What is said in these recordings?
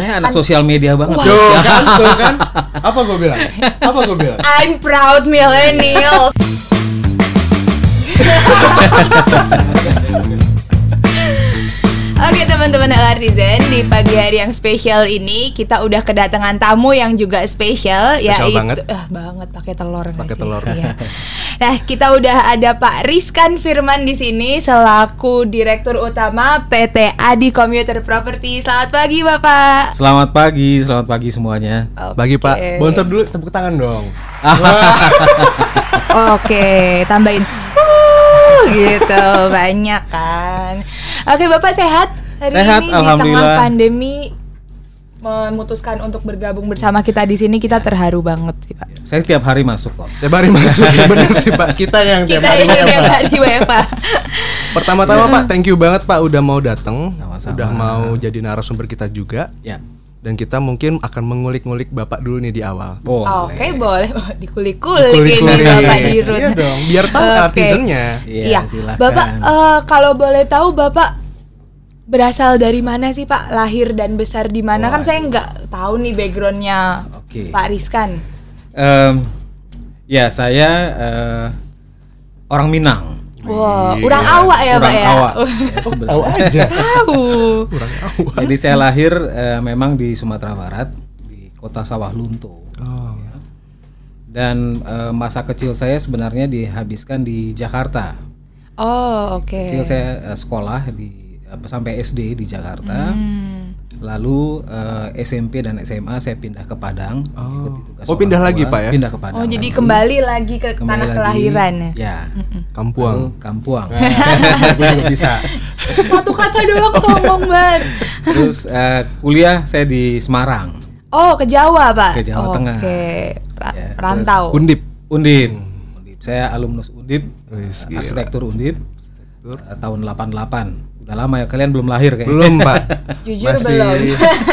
Saya anak sosial media banget. Tuh Ya. kan, tuh kan. Apa gue bilang? Apa gue bilang? I'm proud millennial. Oke teman-teman LRTzen di pagi hari yang spesial ini kita udah kedatangan tamu yang juga spesial, Spesial yaitu banget. ah, banget pakai telur Pakai telur. Iya. Nah kita udah ada Pak Rizkan Firman di sini selaku Direktur Utama PT Adi Commuter Property. Selamat pagi Bapak. Selamat pagi, selamat pagi semuanya. Bagi Oke. Pak. Bonsor dulu tepuk tangan dong. Oke, tambahin "Wuh," gitu banyak kan. Oke, Bapak sehat hari Sehat, ini di tengah pandemi memutuskan untuk bergabung bersama kita di sini kita terharu banget sih, Pak. Saya tiap hari masuk kok. Tiap hari masuk. Bener sih Pak. Kita yang tiap Kita hari WFH. tiap hari WFH. Pertama-tama Pak, thank you banget Pak udah mau datang, udah mau jadi narasumber kita juga. Ya. Dan kita mungkin akan mengulik-ngulik Bapak dulu nih di awal. Boleh. Oke, boleh. Oh, dikulik-kulik ini Kulik-kulik. Bapak Dirut. Iya dong, biar tahu Oke. artisannya. Iya, Iya, silakan. Bapak eh, kalau boleh tahu Bapak berasal dari mana sih Pak? Lahir dan besar di mana? Kan saya nggak tahu nih backgroundnya Oke. Pak Rizkan. Em, ya saya eh, orang Minang. Wah, Iya. orang awak ya Pak orang ya? awak. Ya, sebenarnya. Tahu aja. Tahu. Kurang awal. Jadi saya lahir eh, memang di Sumatera Barat di kota Sawah Lunto. Oh. Dan eh, masa kecil saya sebenarnya dihabiskan di Jakarta. Oh, oke. Kecil saya eh, sekolah di apa, sampai SD di Jakarta. Hmm. Lalu eh, SMP dan SMA saya pindah ke Padang. tugas Oh, orang pindah tua, lagi, Pak, ya? Pindah ke Padang. Oh, jadi lagi. kembali lagi ke Kembali tanah lagi. kelahiran ya? Ya. Kampuang. Lalu Kampuang. Bisa. Satu kata doang sombong banget. Terus eh, kuliah saya di Semarang. Oh, ke Jawa, Pak? Ke Jawa Tengah. Oke. Ra- Ya, rantau. Undip. Undip. Undip. Saya alumnus Undip. Gila. arsitektur Undip. eh, tahun 88. Udah lama ya kalian belum lahir kayaknya. Belum, Pak. Jujur Masih belum.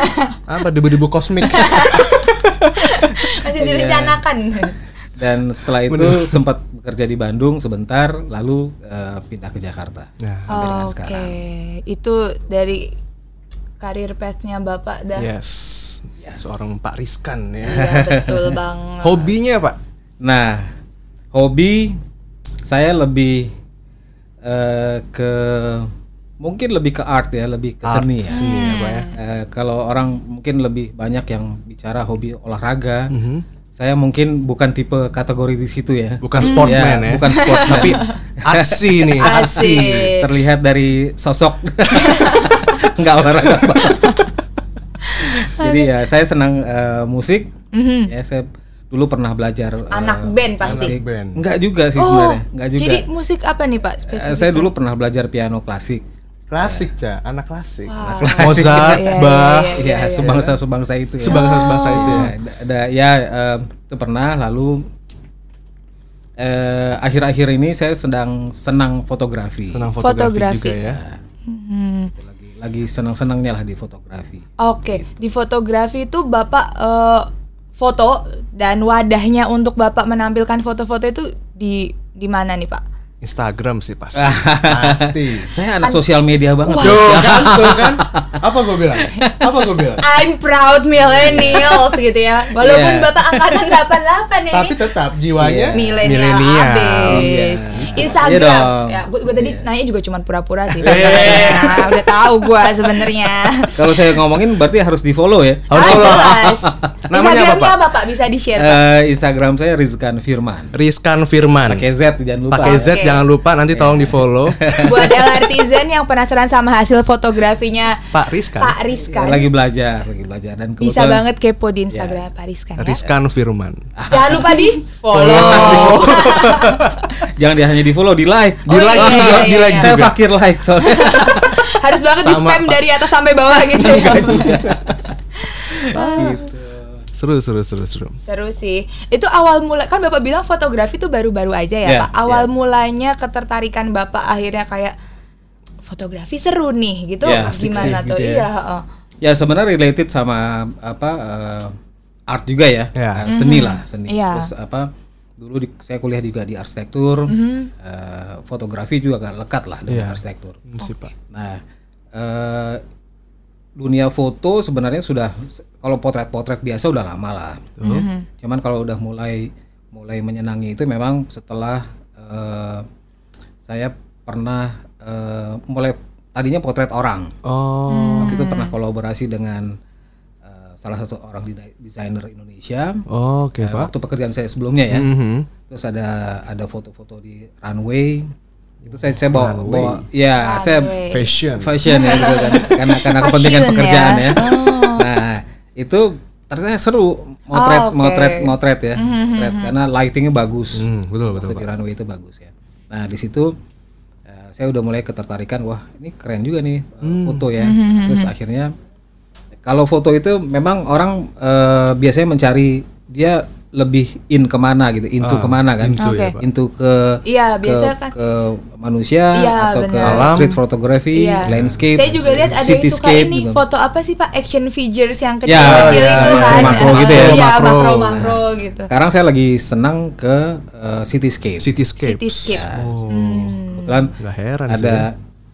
apa debu-debu kosmik. Masih Iya. direncanakan. Dan setelah itu sempat bekerja di Bandung sebentar lalu eh, pindah ke Jakarta. Nah, Sampai dengan Oke, sekarang. itu dari karir path-nya Bapak dah. yes. Seorang Pak Rizkan ya. Iya, betul banget. Hobinya, Pak? Nah, hobi saya lebih eh, ke mungkin lebih ke art ya, lebih ke Art, seni ya. Seni ya, Pak ya. Eh, kalau orang mungkin lebih banyak yang bicara hobi olahraga, Mhm. saya mungkin bukan tipe kategori di situ ya. Bukan sportman ya. Bukan sportman. Tapi aksi nih, aksi. Terlihat dari sosok nggak olahraga jadi ya saya senang eh, musik Mhm. ya saya dulu pernah belajar Anak band pasti. Anak band. nggak juga sih Oh, sebenarnya nggak juga Jadi musik apa nih Pak spesifik? saya dulu pernah belajar piano klasik Klasik, Ca. Anak klasik. Wow. Mozart, Iya, iya, Bach. iya, ya iya. sebangsa sebangsa itu ya Sebangsa-sebangsa itu ya. Ya, da- da- ya eh, itu pernah lalu eh, akhir-akhir ini saya sedang senang fotografi Senang fotografi, Fotografi. juga ya. Mhm. lagi lagi senang-senangnya lah di fotografi Oke, di fotografi itu Bapak eh, foto dan wadahnya untuk Bapak menampilkan foto-foto itu di di mana nih Pak? Instagram sih pasti. pasti. saya anak sosial media banget Tuh kan, tuh kan. Apa gue bilang? Apa gue bilang? I'm proud millennials gitu ya. Walaupun Iya. Bapak angkatan 88 ini Tapi tetap jiwanya milenial. abis. Iya. Instagram. Iya dong. ya, gue tadi nanya juga cuma pura-pura sih. Iya. Nah, udah tahu gue sebenarnya. kalau saya ngomongin berarti harus di follow ya Harus Ah, follow. jelas. Namanya apa, Instagramnya Pak? apa Pak? Bisa di-share Pak? Eh, Instagram saya Rizkan Firman Rizkan Firman. pakai Z jangan lupa Pakai Z Oke. jangan lupa nanti tolong di follow. Buat LRTzen yang penasaran sama hasil fotografinya Pak Rizkan. Pak Rizkan. lagi belajar lagi belajar dan Bisa kebetulan- banget kepo di Instagram Pak Rizkan ya. Rizkan Firman. Jangan lupa di follow. Jangan di, hanya di follow di like Oh, Di like iya, juga, iya, di iya, like iya. saya juga. fakir like soalnya Harus banget di Sama, spam Pak. dari atas sampai bawah gitu ya. gitu. Seru seru seru seru. Seru sih. Itu awal mulai kan Bapak bilang fotografi itu baru-baru aja ya, Iya, Pak. Awal iya. mulanya ketertarikan Bapak akhirnya kayak fotografi seru nih gitu. Iya, asik Gimana sih, tuh? gitu ya. Iya, heeh. ya sebenarnya related sama apa eh, art juga ya, Ya. Eh, seni lah seni Iya. terus apa dulu di, saya kuliah juga di arsitektur Mhm. eh, fotografi juga agak lekat lah dengan Iya. arsitektur Pak. Nah, eh, dunia foto sebenarnya sudah kalau potret-potret biasa udah lama lah. ya. Cuman kalau udah mulai mulai menyenangi itu memang setelah eh, saya pernah eh, mulai tadinya potret orang. Oh. Waktu itu pernah kolaborasi dengan salah satu orang desainer Indonesia. Oke, Eh, Pak. waktu pekerjaan saya sebelumnya ya. Mhm. Terus ada ada foto-foto di runway. Itu saya saya bawa bawa ya saya Runway. Fashion. fashion ya gitu kan. karena karena kepentingan ya? pekerjaan ya. Oh. Nah, itu ternyata seru motret Oh, oke. motret motret ya. Motret, karena lightingnya bagus. Hmm, betul betul, di runway itu bagus ya. Nah, di situ eh, saya udah mulai ketertarikan wah, ini keren juga nih eh, Hmm. foto ya. Terus akhirnya kalau foto itu memang orang eh, biasanya mencari dia lebih in ke mana gitu, into Ah, ke mana kan? into ya, Pak. Into ke Iya, ke, kan. ke manusia Iya, atau ke benar. Alam. street photography, Iya. landscape, Saya juga lihat ada yang suka ini gitu. foto apa sih Pak action figures yang Ya, kecil-kecil ya, itu ya, kan. makro gitu ya. Iya, Makro. makro makro gitu. Sekarang saya lagi senang ke uh, cityscape. Cityscape. Cityscape. Oh. Kebetulan Nggak heran ada?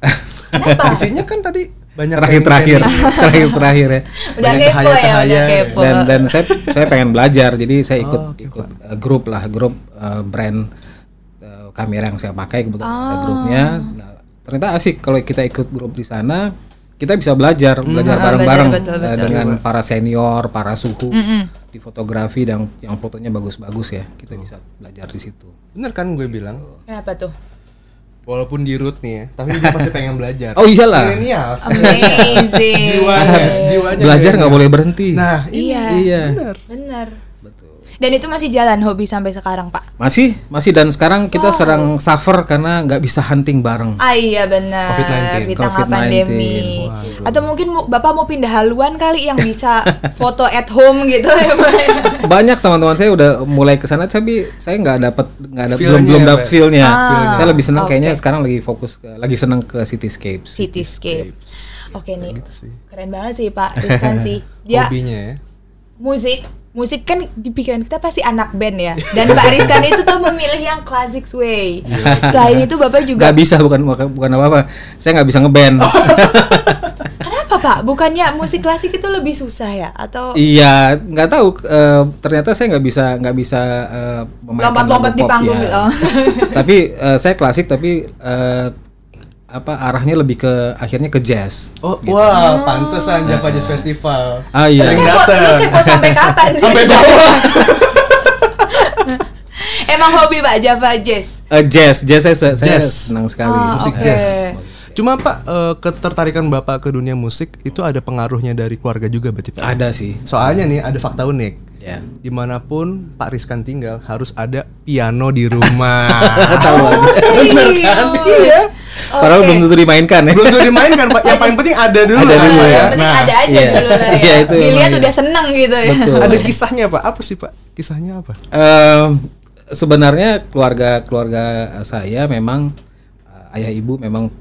Isinya kan tadi banyak terakhir-terakhir, terakhir-terakhir ya. Udah Banyak kepo ya, cahaya-cahaya. udah kepo. Dan dan saya saya pengen belajar, jadi saya ikut Oh, oke, ikut uh, grup lah, grup uh, brand uh, kamera yang saya pakai kebetulan ada Oh. grupnya. Nah, ternyata asik kalau kita ikut grup di sana, kita bisa belajar, belajar Ah, bareng-bareng betul, betul, betul. dengan para senior, para suhu Mm-mm. di fotografi dan yang fotonya bagus-bagus ya. Kita bisa belajar di situ. Bener kan gue bilang Kenapa tuh? Walaupun di root nih ya Tapi dia pasti pengen belajar Oh iyalah. Millennials Amazing. Jiwanya Jiwanya Belajar nggak boleh berhenti. Nah Iya. iya. Bener. Betul. Dan itu masih jalan hobi sampai sekarang Pak. Masih, masih dan sekarang kita sedang suffer karena nggak bisa hunting bareng. Ah iya benar. COVID-19. Di tengah COVID-19. pandemi. Waduh. Atau mungkin mu- Bapak mau pindah haluan kali yang bisa foto at home gitu ya. Banyak teman-teman saya udah mulai ke sana tapi saya nggak dapat nggak ada belum belum ya, dapat feel-nya. Ah, Saya lebih senang oke. kayaknya sekarang lagi fokus ke, lagi senang ke cityscapes. Cityscape. Oke nih. Gitu sih. Keren banget sih Pak Rizkan sih. Dia Hobinya ya musik musik kan di pikiran kita pasti anak band ya dan Pak Rizkan itu tuh memilih yang classic way selain itu Bapak juga Nggak bisa bukan bukan apa-apa. Saya nggak bisa ngeband. kenapa Pak bukannya musik klasik itu lebih susah ya atau iya, nggak tahu. eh, ternyata saya nggak bisa nggak bisa eh, memainkan lompat-lompat di panggung ya. gitu oh. tapi eh, saya klasik tapi eh, apa arahnya lebih ke akhirnya ke jazz. Oh wah pantesan Java Jazz Festival Ah iya. Lu kepo sampai kapan sih Sampai bawah emang hobi Pak Java Jazz Eh, jazz, jazz saya, saya Jazz. senang sekali. Oh, Musik oke. jazz Cuma Pak eh, ketertarikan Bapak ke dunia musik Itu ada pengaruhnya dari keluarga juga berarti Pak Ada sih. Soalnya nih ada fakta unik Ya. Di mana pun Pak Rizkan tinggal harus ada piano di rumah Tahu. Bener kan? Iya Padahal Oke. belum tentu dimainkan ya. Belum tuh dimainkan Pak Yang paling penting ada dulu Ada dulu ya. Yang penting Nah, ada aja iya. dulu lah ya Iya, itu dilihat emang udah seneng gitu ya Betul. Ada kisahnya Pak Apa sih Pak? Kisahnya apa? Em, sebenarnya keluarga keluarga saya memang eh, ayah ibu memang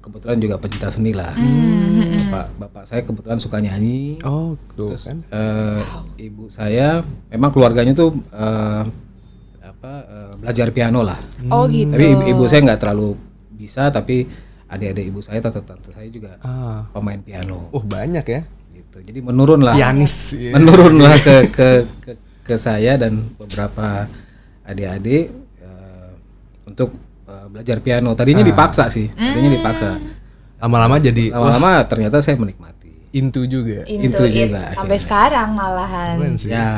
kebetulan juga pencinta seni lah. Bapak bapak saya kebetulan suka nyanyi. Oh tuh kan Eh, ibu saya memang keluarganya tuh eh, apa eh, belajar piano lah. oh gitu Tapi ibu, ibu saya nggak terlalu bisa tapi adik-adik ibu saya tante-tante saya juga ah. pemain piano Oh banyak ya gitu. Jadi menurun lah. Pianis ya. menurun lah ke, ke ke ke saya dan beberapa adik-adik eh, untuk belajar piano. Tadinya dipaksa sih, tadinya dipaksa. Lama-lama jadi wah, Lama-lama ternyata saya menikmati. into juga Itu it. juga sampai akhirnya. sekarang malahan Ya,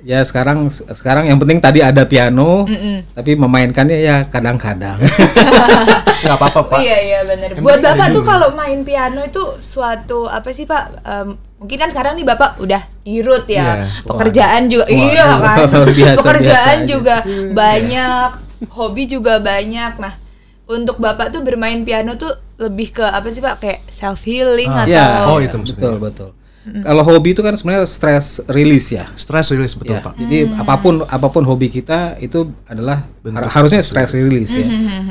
ya sekarang sekarang yang penting tadi ada piano, Mm-mm. tapi memainkannya ya kadang-kadang. Nggak apa-apa Pak Iya iya benar. Yang Buat bapak tuh kalau main piano itu suatu apa sih pak? Em, mungkin kan sekarang nih bapak udah di root ya. Iya. Pekerjaan juga Waduh. iya kan. Biasa-biasa Pekerjaan aja. juga banyak, hobi juga banyak. Nah untuk bapak tuh bermain piano tuh lebih ke apa sih pak? Kayak self healing Ah, atau? ya, Oh, itu maksudnya. betul betul. Kalau hobi itu kan sebenarnya stress release ya. Stress release betul Ya, Pak Jadi apa pun apa pun hobi kita itu adalah har- harusnya stress release ya.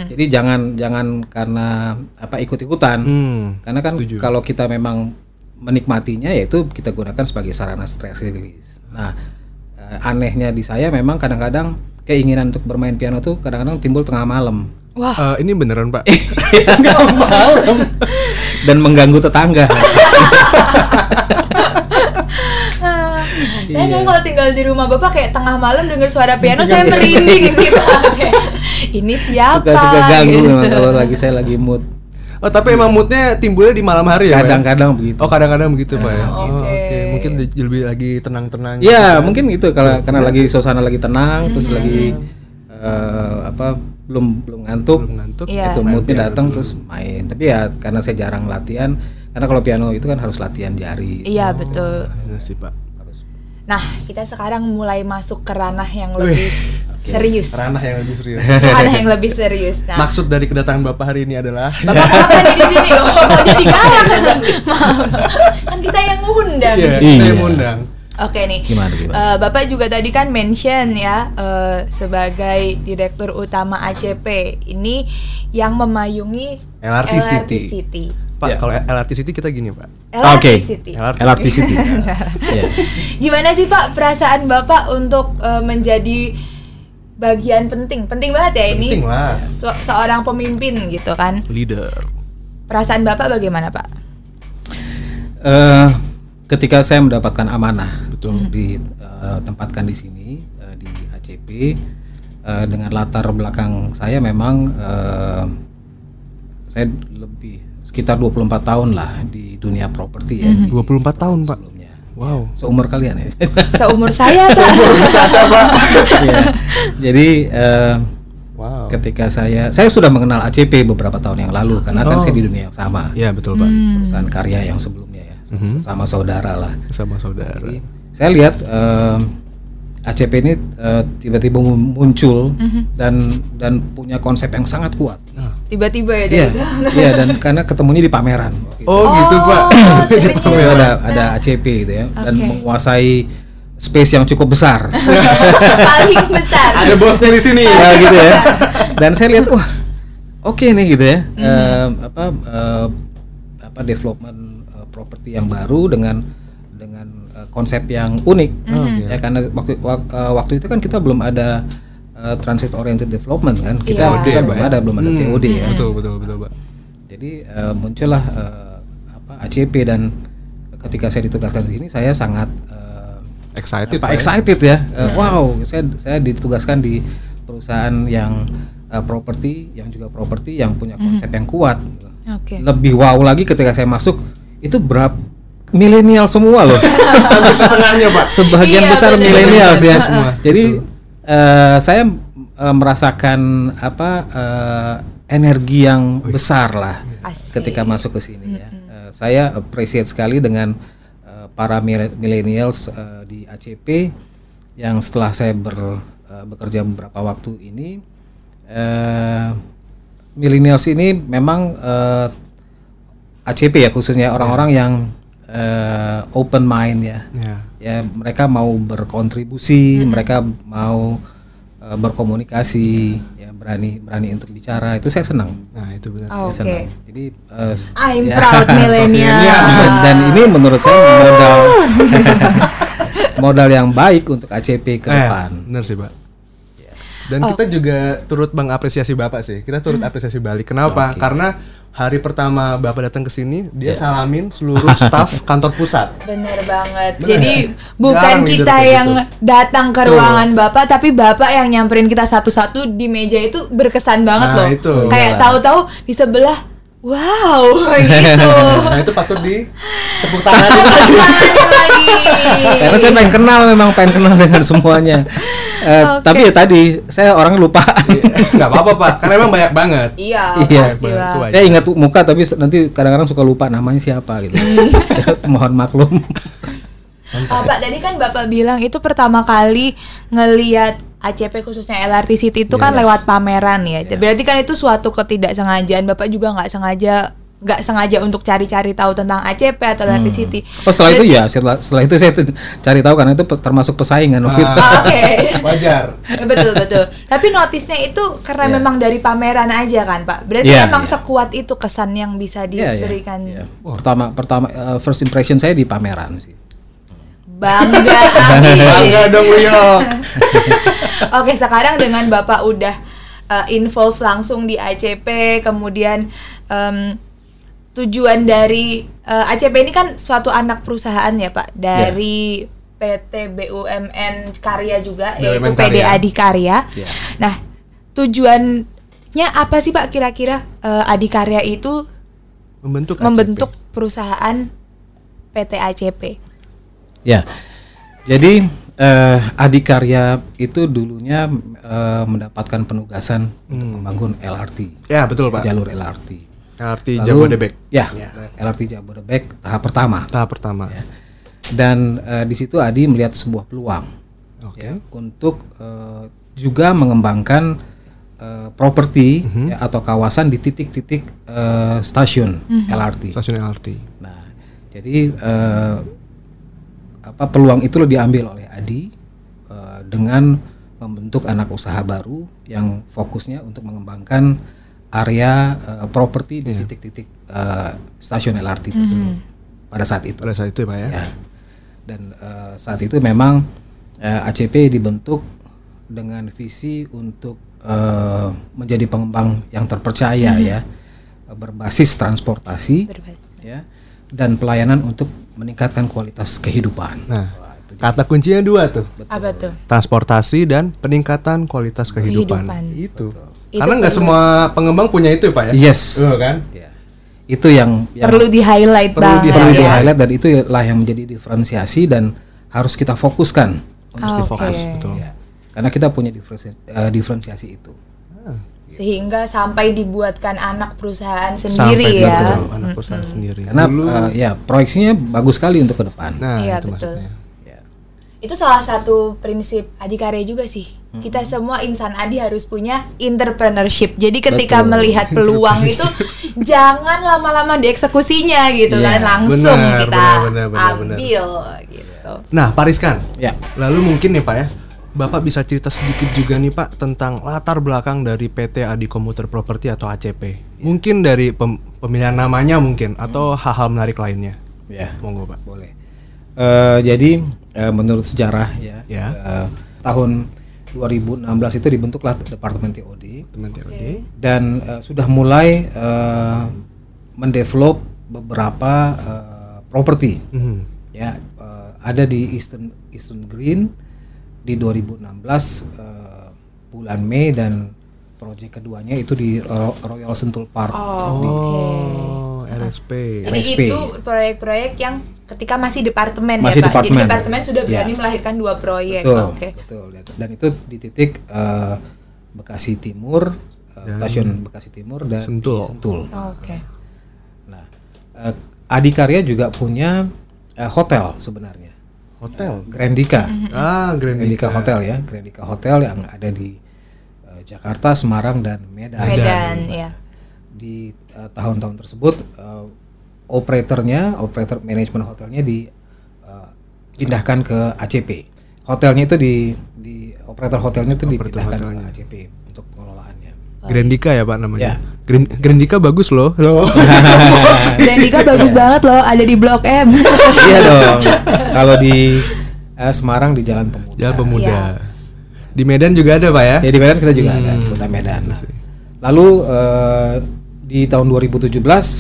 Jadi jangan jangan karena apa ikut-ikutan. Hmm, Karena kan setuju. kalau kita memang menikmatinya yaitu kita gunakan sebagai sarana stress release. Nah, eh, anehnya di saya memang kadang-kadang keinginan untuk bermain piano tuh kadang-kadang timbul tengah malam. Wah Eh, ini beneran Pak dan mengganggu tetangga. Saya Iya. kan kalau tinggal di rumah bapak kayak tengah malam dengar suara piano saya merinding sih pak. Kayak, Ini siapa? Suka-suka ganggu Gitu. memang kalau lagi saya lagi mood. Oh tapi emang moodnya timbulnya di malam hari ya? Pak, ya? Kadang-kadang begitu. Oh kadang-kadang begitu pak ya. Oh, Oke. Oke mungkin lebih lagi tenang-tenang. Ya gitu kan. mungkin itu kalau karena lagi suasana lagi tenang terus lagi eh, apa belum belum ngantuk, Belum ngantuk. Iya. itu moodnya datang terus main. Tapi ya karena saya jarang latihan karena kalau piano itu kan harus latihan jari. Iya betul. Iya sih pak. Harus. Nah kita sekarang mulai masuk ke ranah yang Wih, lebih serius. Ranah yang lebih serius. Ranah yang lebih serius. Nah, Maksud dari kedatangan bapak hari ini adalah Bapak apa nih di sini? Oh, kok jadi galak? Maaf. Kan kita yang ngundang. Iya, kita yang undang. Oke nih. Gimana, gimana? Eh, Bapak juga tadi kan mention ya eh, sebagai direktur utama ACP ini yang memayungi LRT City. City. Pak, Ya. kalau LRT City kita gini pak. LRT Oke. City. LRT. LRT City. Iya. Gimana sih Pak perasaan Bapak untuk eh, menjadi bagian penting? Penting banget ya ini. Penting lah. Se- seorang pemimpin gitu kan. Leader. Perasaan Bapak bagaimana Pak? Eh, ketika saya mendapatkan amanah Betul. ditempatkan di sini eh, di ACP eh, dengan latar belakang saya memang eh, saya lebih sekitar 24 tahun lah di dunia properti ya di 24 tahun pak. Wow. Seumur kalian ya. Seumur saya Pak. Iya. Jadi eh, Wow. ketika saya saya sudah mengenal ACP beberapa tahun yang lalu karena kan Oh. saya di dunia yang sama Iya betul pak. perusahaan karya yang sebelumnya ya sama saudara lah. Sama saudara. Jadi, saya lihat eh, ACP ini eh, tiba-tiba mu- muncul dan dan punya konsep yang sangat kuat. Nah. Tiba-tiba ya Iya, jadi. iya dan karena ketemunya di pameran. itu. Oh, gitu pak. ternyata. Jadi ada ada ACP gitu ya dan Oke. menguasai space yang cukup besar. Paling besar. Ada bosnya di sini. ya gitu ya. Dan saya lihat wah oke nih gitu ya. Eh, apa eh, apa development eh, properti yang baru dengan konsep yang unik. Ya karena waktu wak- eh, waktu itu kan kita belum ada eh, transit oriented development kan. Kita, Iya. kita TOD, belum ya? ada belum ada Hmm, TOD ya. Betul betul betul pak. Jadi eh, muncullah eh, apa ACP dan ketika saya ditugaskan di sini saya sangat eh, Excited apa pak. ya? excited ya. Eh, wow, saya saya ditugaskan di perusahaan yang eh, properti yang juga properti yang punya konsep yang kuat. Oke. Lebih wow lagi ketika saya masuk itu berapa milenial semua loh. Hampir setengahnya pak. Sebagian Iya, besar milenial ya. Semua. Jadi eh, saya eh, merasakan apa eh, energi yang besar lah Asik. ketika masuk ke sini ya. Eh, saya appreciate sekali dengan eh, para mile- millennials eh, di ACP yang setelah saya ber, eh, bekerja beberapa waktu ini eh, millennials ini memang eh, ACP ya khususnya orang-orang yang eh, open mind ya. Ya. Ya mereka mau berkontribusi, mereka mau eh, berkomunikasi, ya berani berani untuk bicara. Itu saya senang. Nah itu benar. Oh, Oke. senang. Jadi eh, I'm ya. proud millennial. dan ini menurut saya modal modal yang baik untuk ACP ke Eh, depan. benar sih pak. Dan kita juga turut mengapresiasi bapak sih. Kita turut apresiasi balik. Kenapa? Karena hari pertama bapak datang ke sini, dia salamin seluruh staf kantor pusat. Bener banget. Bener. Jadi bukan Jarang leader kita yang gitu. datang ke ruangan Bapak, tapi Bapak yang nyamperin kita satu-satu di meja itu berkesan banget Nah, loh. itu. Kayak Iyalah. tahu-tahu di sebelah wow gitu. Nah itu patut di tepuk tangan. Lagi. Karena saya pengen kenal memang pengen kenal dengan semuanya. Eh, Oke. Tapi ya tadi saya orang lupaan. Gak apa-apa pak, karena emang banyak banget. Iya, Iya, saya ingat muka tapi nanti kadang-kadang suka lupa namanya siapa gitu. Mohon maklum. Oh, Pak, tadi kan Bapak bilang itu pertama kali ngeliat ACP khususnya LRT City itu kan Yes. lewat pameran ya. Berarti kan itu suatu ketidaksengajaan. Bapak juga nggak sengaja nggak sengaja untuk cari-cari tahu tentang ACP atau LRT City. Oh setelah itu ya setelah, setelah itu saya cari tahu karena itu termasuk pesaingan waktu itu. Ah, Oke. Wajar. betul betul. Tapi notisnya itu karena Iya. memang dari pameran aja kan, Pak. Berarti Iya, memang iya. sekuat itu kesan yang bisa Iya, iya, diberikan. iya. Pertama pertama eh, first impression saya di pameran sih. Bangga Bangga dong Uyok. Oke, sekarang dengan Bapak udah uh, involve langsung di ACP, kemudian em, tujuan dari eh, ACP ini kan suatu anak perusahaan ya Pak dari PT BUMN Karya juga yaitu BUMN PDA Karya. di Karya. Ya. Nah tujuannya apa sih Pak kira-kira eh, Adikarya itu Membentuk ACP. membentuk perusahaan PT ACP? Ya. Jadi eh, Adikarya itu dulunya eh, mendapatkan penugasan untuk membangun LRT, Ya, betul, Pak. jalur LRT. LRT Lalu- Jabodebek. Ya, LRT Jabodebek tahap pertama. Tahap pertama. Dan eh, di situ Adi melihat sebuah peluang Oke. ya, untuk eh, juga mengembangkan eh, properti Mhm. ya, atau kawasan di titik-titik eh, stasiun LRT. Stasiun LRT. Nah, jadi apa peluang itu lo diambil oleh Adi eh, dengan membentuk anak usaha baru yang fokusnya untuk mengembangkan area eh, properti di titik-titik eh, stasiun LRT tersebut pada saat itu. Pada saat itu ya, Pak ya. Ya. Dan eh, saat itu memang eh, ACP dibentuk dengan visi untuk eh, menjadi pengembang yang terpercaya ya, berbasis transportasi Berbasis. ya dan pelayanan untuk meningkatkan kualitas kehidupan. Nah, kata kuncinya dua tuh. Apa tuh? Transportasi dan peningkatan kualitas kehidupan. Kehidupan. Itu. Itu Karena nggak semua pengembang punya itu ya, Pak ya. Yes. Iya kan? Ya. Itu yang, yang Perlu di highlight Perlu banget. di- perlu di highlight dan itulah yang menjadi diferensiasi dan harus kita fokuskan. Harus Oke. difokus, betul. Ya. Karena kita punya diferensi- eh, diferensiasi itu. Sehingga sampai dibuatkan anak perusahaan Sampai sendiri ya. betul, anak perusahaan sendiri. Karena Dulu- eh, ya proyeksinya bagus sekali untuk ke depan. nah, Iya, itu betul. maksudnya. Ya. Itu salah satu prinsip Adikarya juga sih. Kita semua insan Adi harus punya entrepreneurship. Jadi ketika Betul. melihat peluang itu jangan lama-lama dieksekusinya gitu Iya, kan, langsung benar, kita benar, benar, benar, benar. ambil gitu. Nah, Pak Rizkan. Ya. Lalu mungkin nih Pak ya, Bapak bisa cerita sedikit juga nih Pak tentang latar belakang dari PT Adi Komuter Property atau ACP. Mungkin dari pem- pemilihan namanya mungkin atau hal-hal menarik lainnya. Ya. Monggo Pak. Boleh. Eh, jadi eh, menurut sejarah ya, Ya. eh, tahun 2016 itu dibentuklah Departemen TOD Teman TOD. dan eh, sudah mulai eh, mendevelop beberapa eh, properti Mhm. ya eh, ada di Eastern Eastern Green di 2016 eh, bulan Mei dan proyek keduanya itu di Ro- Royal Sentul Park di Oh, RSP. Jadi RSP. itu proyek-proyek yang ketika masih departemen Masih ya Pak. departemen. Jadi departemen sudah Ya. berani melahirkan dua proyek. betul Oke. betul dan itu di titik eh, Bekasi Timur eh, stasiun Bekasi Timur dan di Sentul. Sentul. Oke. Nah, eh, Adikarya juga punya eh, hotel sebenarnya. Hotel. Grandika. Ah, Grandika Grandika. Hotel ya, Grandika Hotel yang ada di eh, Jakarta, Semarang dan Medan. Medan, ya. Di eh, tahun-tahun tersebut eh, operatornya, operator manajemen hotelnya dipindahkan ke ACP. Hotelnya itu di di operator hotelnya itu dipindahkan hotelnya. ke ACP. Grandika ya Pak namanya. Ya. Grand- Grandika bagus loh. Loh. Grandika bagus banget loh, ada di Blok M. iya dong. Kalau di eh, Semarang di Jalan Pemuda. Jalan Pemuda. Iya. Di Medan juga ada Pak ya? Ya di Medan kita juga ada Hmm. di Kota Medan. Nah, lalu eh, di tahun 2017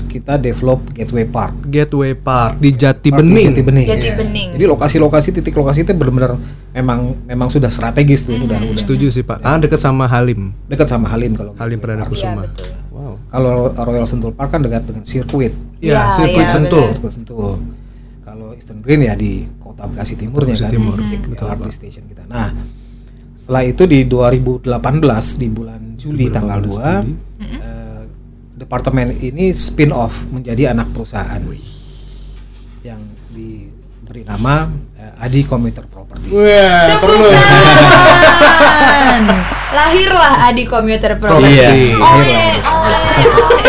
kita develop Gateway Park. Gateway Park di Jati Park di Bening. Jati Bening. Jati ya. Bening. Jadi lokasi-lokasi titik lokasi itu benar-benar memang memang sudah strategis tuh, udah udah Setuju sih Pak. Ah dekat sama Halim. dekat sama Halim kalau Halim Perdana Kusuma. betul. Wow. kalau Royal Sentul Park kan dekat dengan sirkuit. Ya, Iya, sirkuit iya, Sentul. Sirkuit Sentul. Kalau Eastern Green ya di kota Bekasi Timurnya Bekasi kan, Timur. titik Betul, LRT station kita. Nah, setelah itu di 2018 di bulan Juli tanggal 2 eh, departemen ini spin off menjadi anak perusahaan yang diberi nama eh, Adi Commuter Property. Wah, Tepuk tangan. Lahirlah Adi Commuter Property. Iya, lahirlah. oe, oe.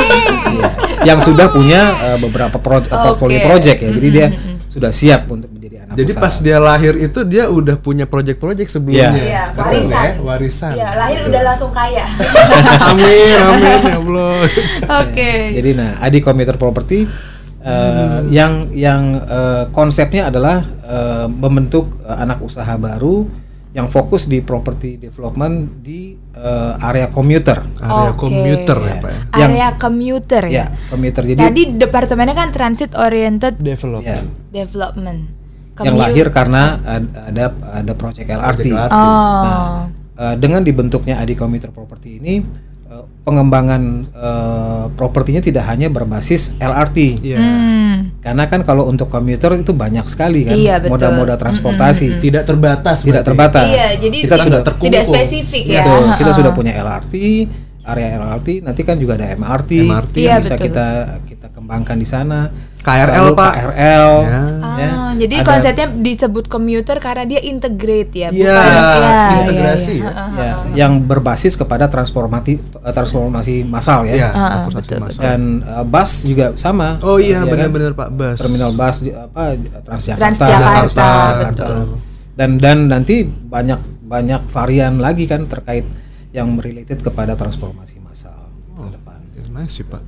Iya. yang sudah punya eh, beberapa pro- portfolio Oke. project ya. Jadi dia sudah siap untuk menjadi anak Jadi usaha. pas dia lahir itu dia udah punya project-project sebelumnya. Iya, Betul warisan. ya, warisan. Iya, lahir udah langsung kaya. amin, amin ya Allah. Oke. Jadi nah, Adi Commuter Property eh, yang yang eh, konsepnya adalah eh, membentuk eh, anak usaha baru yang fokus di property development di eh, area komuter. Area Oke. komuter ya Pak ya. Yang- Area commuter ya. Ya, komuter. Jadi Tadi departemennya kan transit oriented Development. ya, development. yang Commute- lahir karena ad- ada ada proyek LRT. Project LRT. Oh. Nah, eh, dengan dibentuknya Adi Commuter Property ini pengembangan eh, propertinya tidak hanya berbasis LRT. Iya. Hmm. Karena kan kalau untuk komuter itu banyak sekali kan Iya, moda-moda transportasi. Tidak terbatas. Tidak berarti. terbatas. Iya, jadi kita sudah terkumpul. tidak spesifik ya. Betul, kita Heeh. sudah punya LRT, area LRT, nanti kan juga ada MRT, MRT. Iya, yang bisa betul. kita kita kembangkan di sana. KRL, Lalu Pak. KRL. Ya. ya. Ah, jadi Ada- konsepnya disebut komuter karena dia integrate ya, Iya, bukan integrasi ya. Heeh. ya, yang berbasis kepada transformasi eh, transformasi massal ya. Ah, transportasi betul, massal. Dan eh, bus juga sama. Oh iya Ya kan? benar-benar Pak Bas. Terminal bus di- apa Transjakarta, Transjakarta, Jakarta, betul. Dan dan nanti banyak banyak varian lagi kan terkait yang related kepada transformasi massal Oh. ke depan. Ya, nice sih Pak.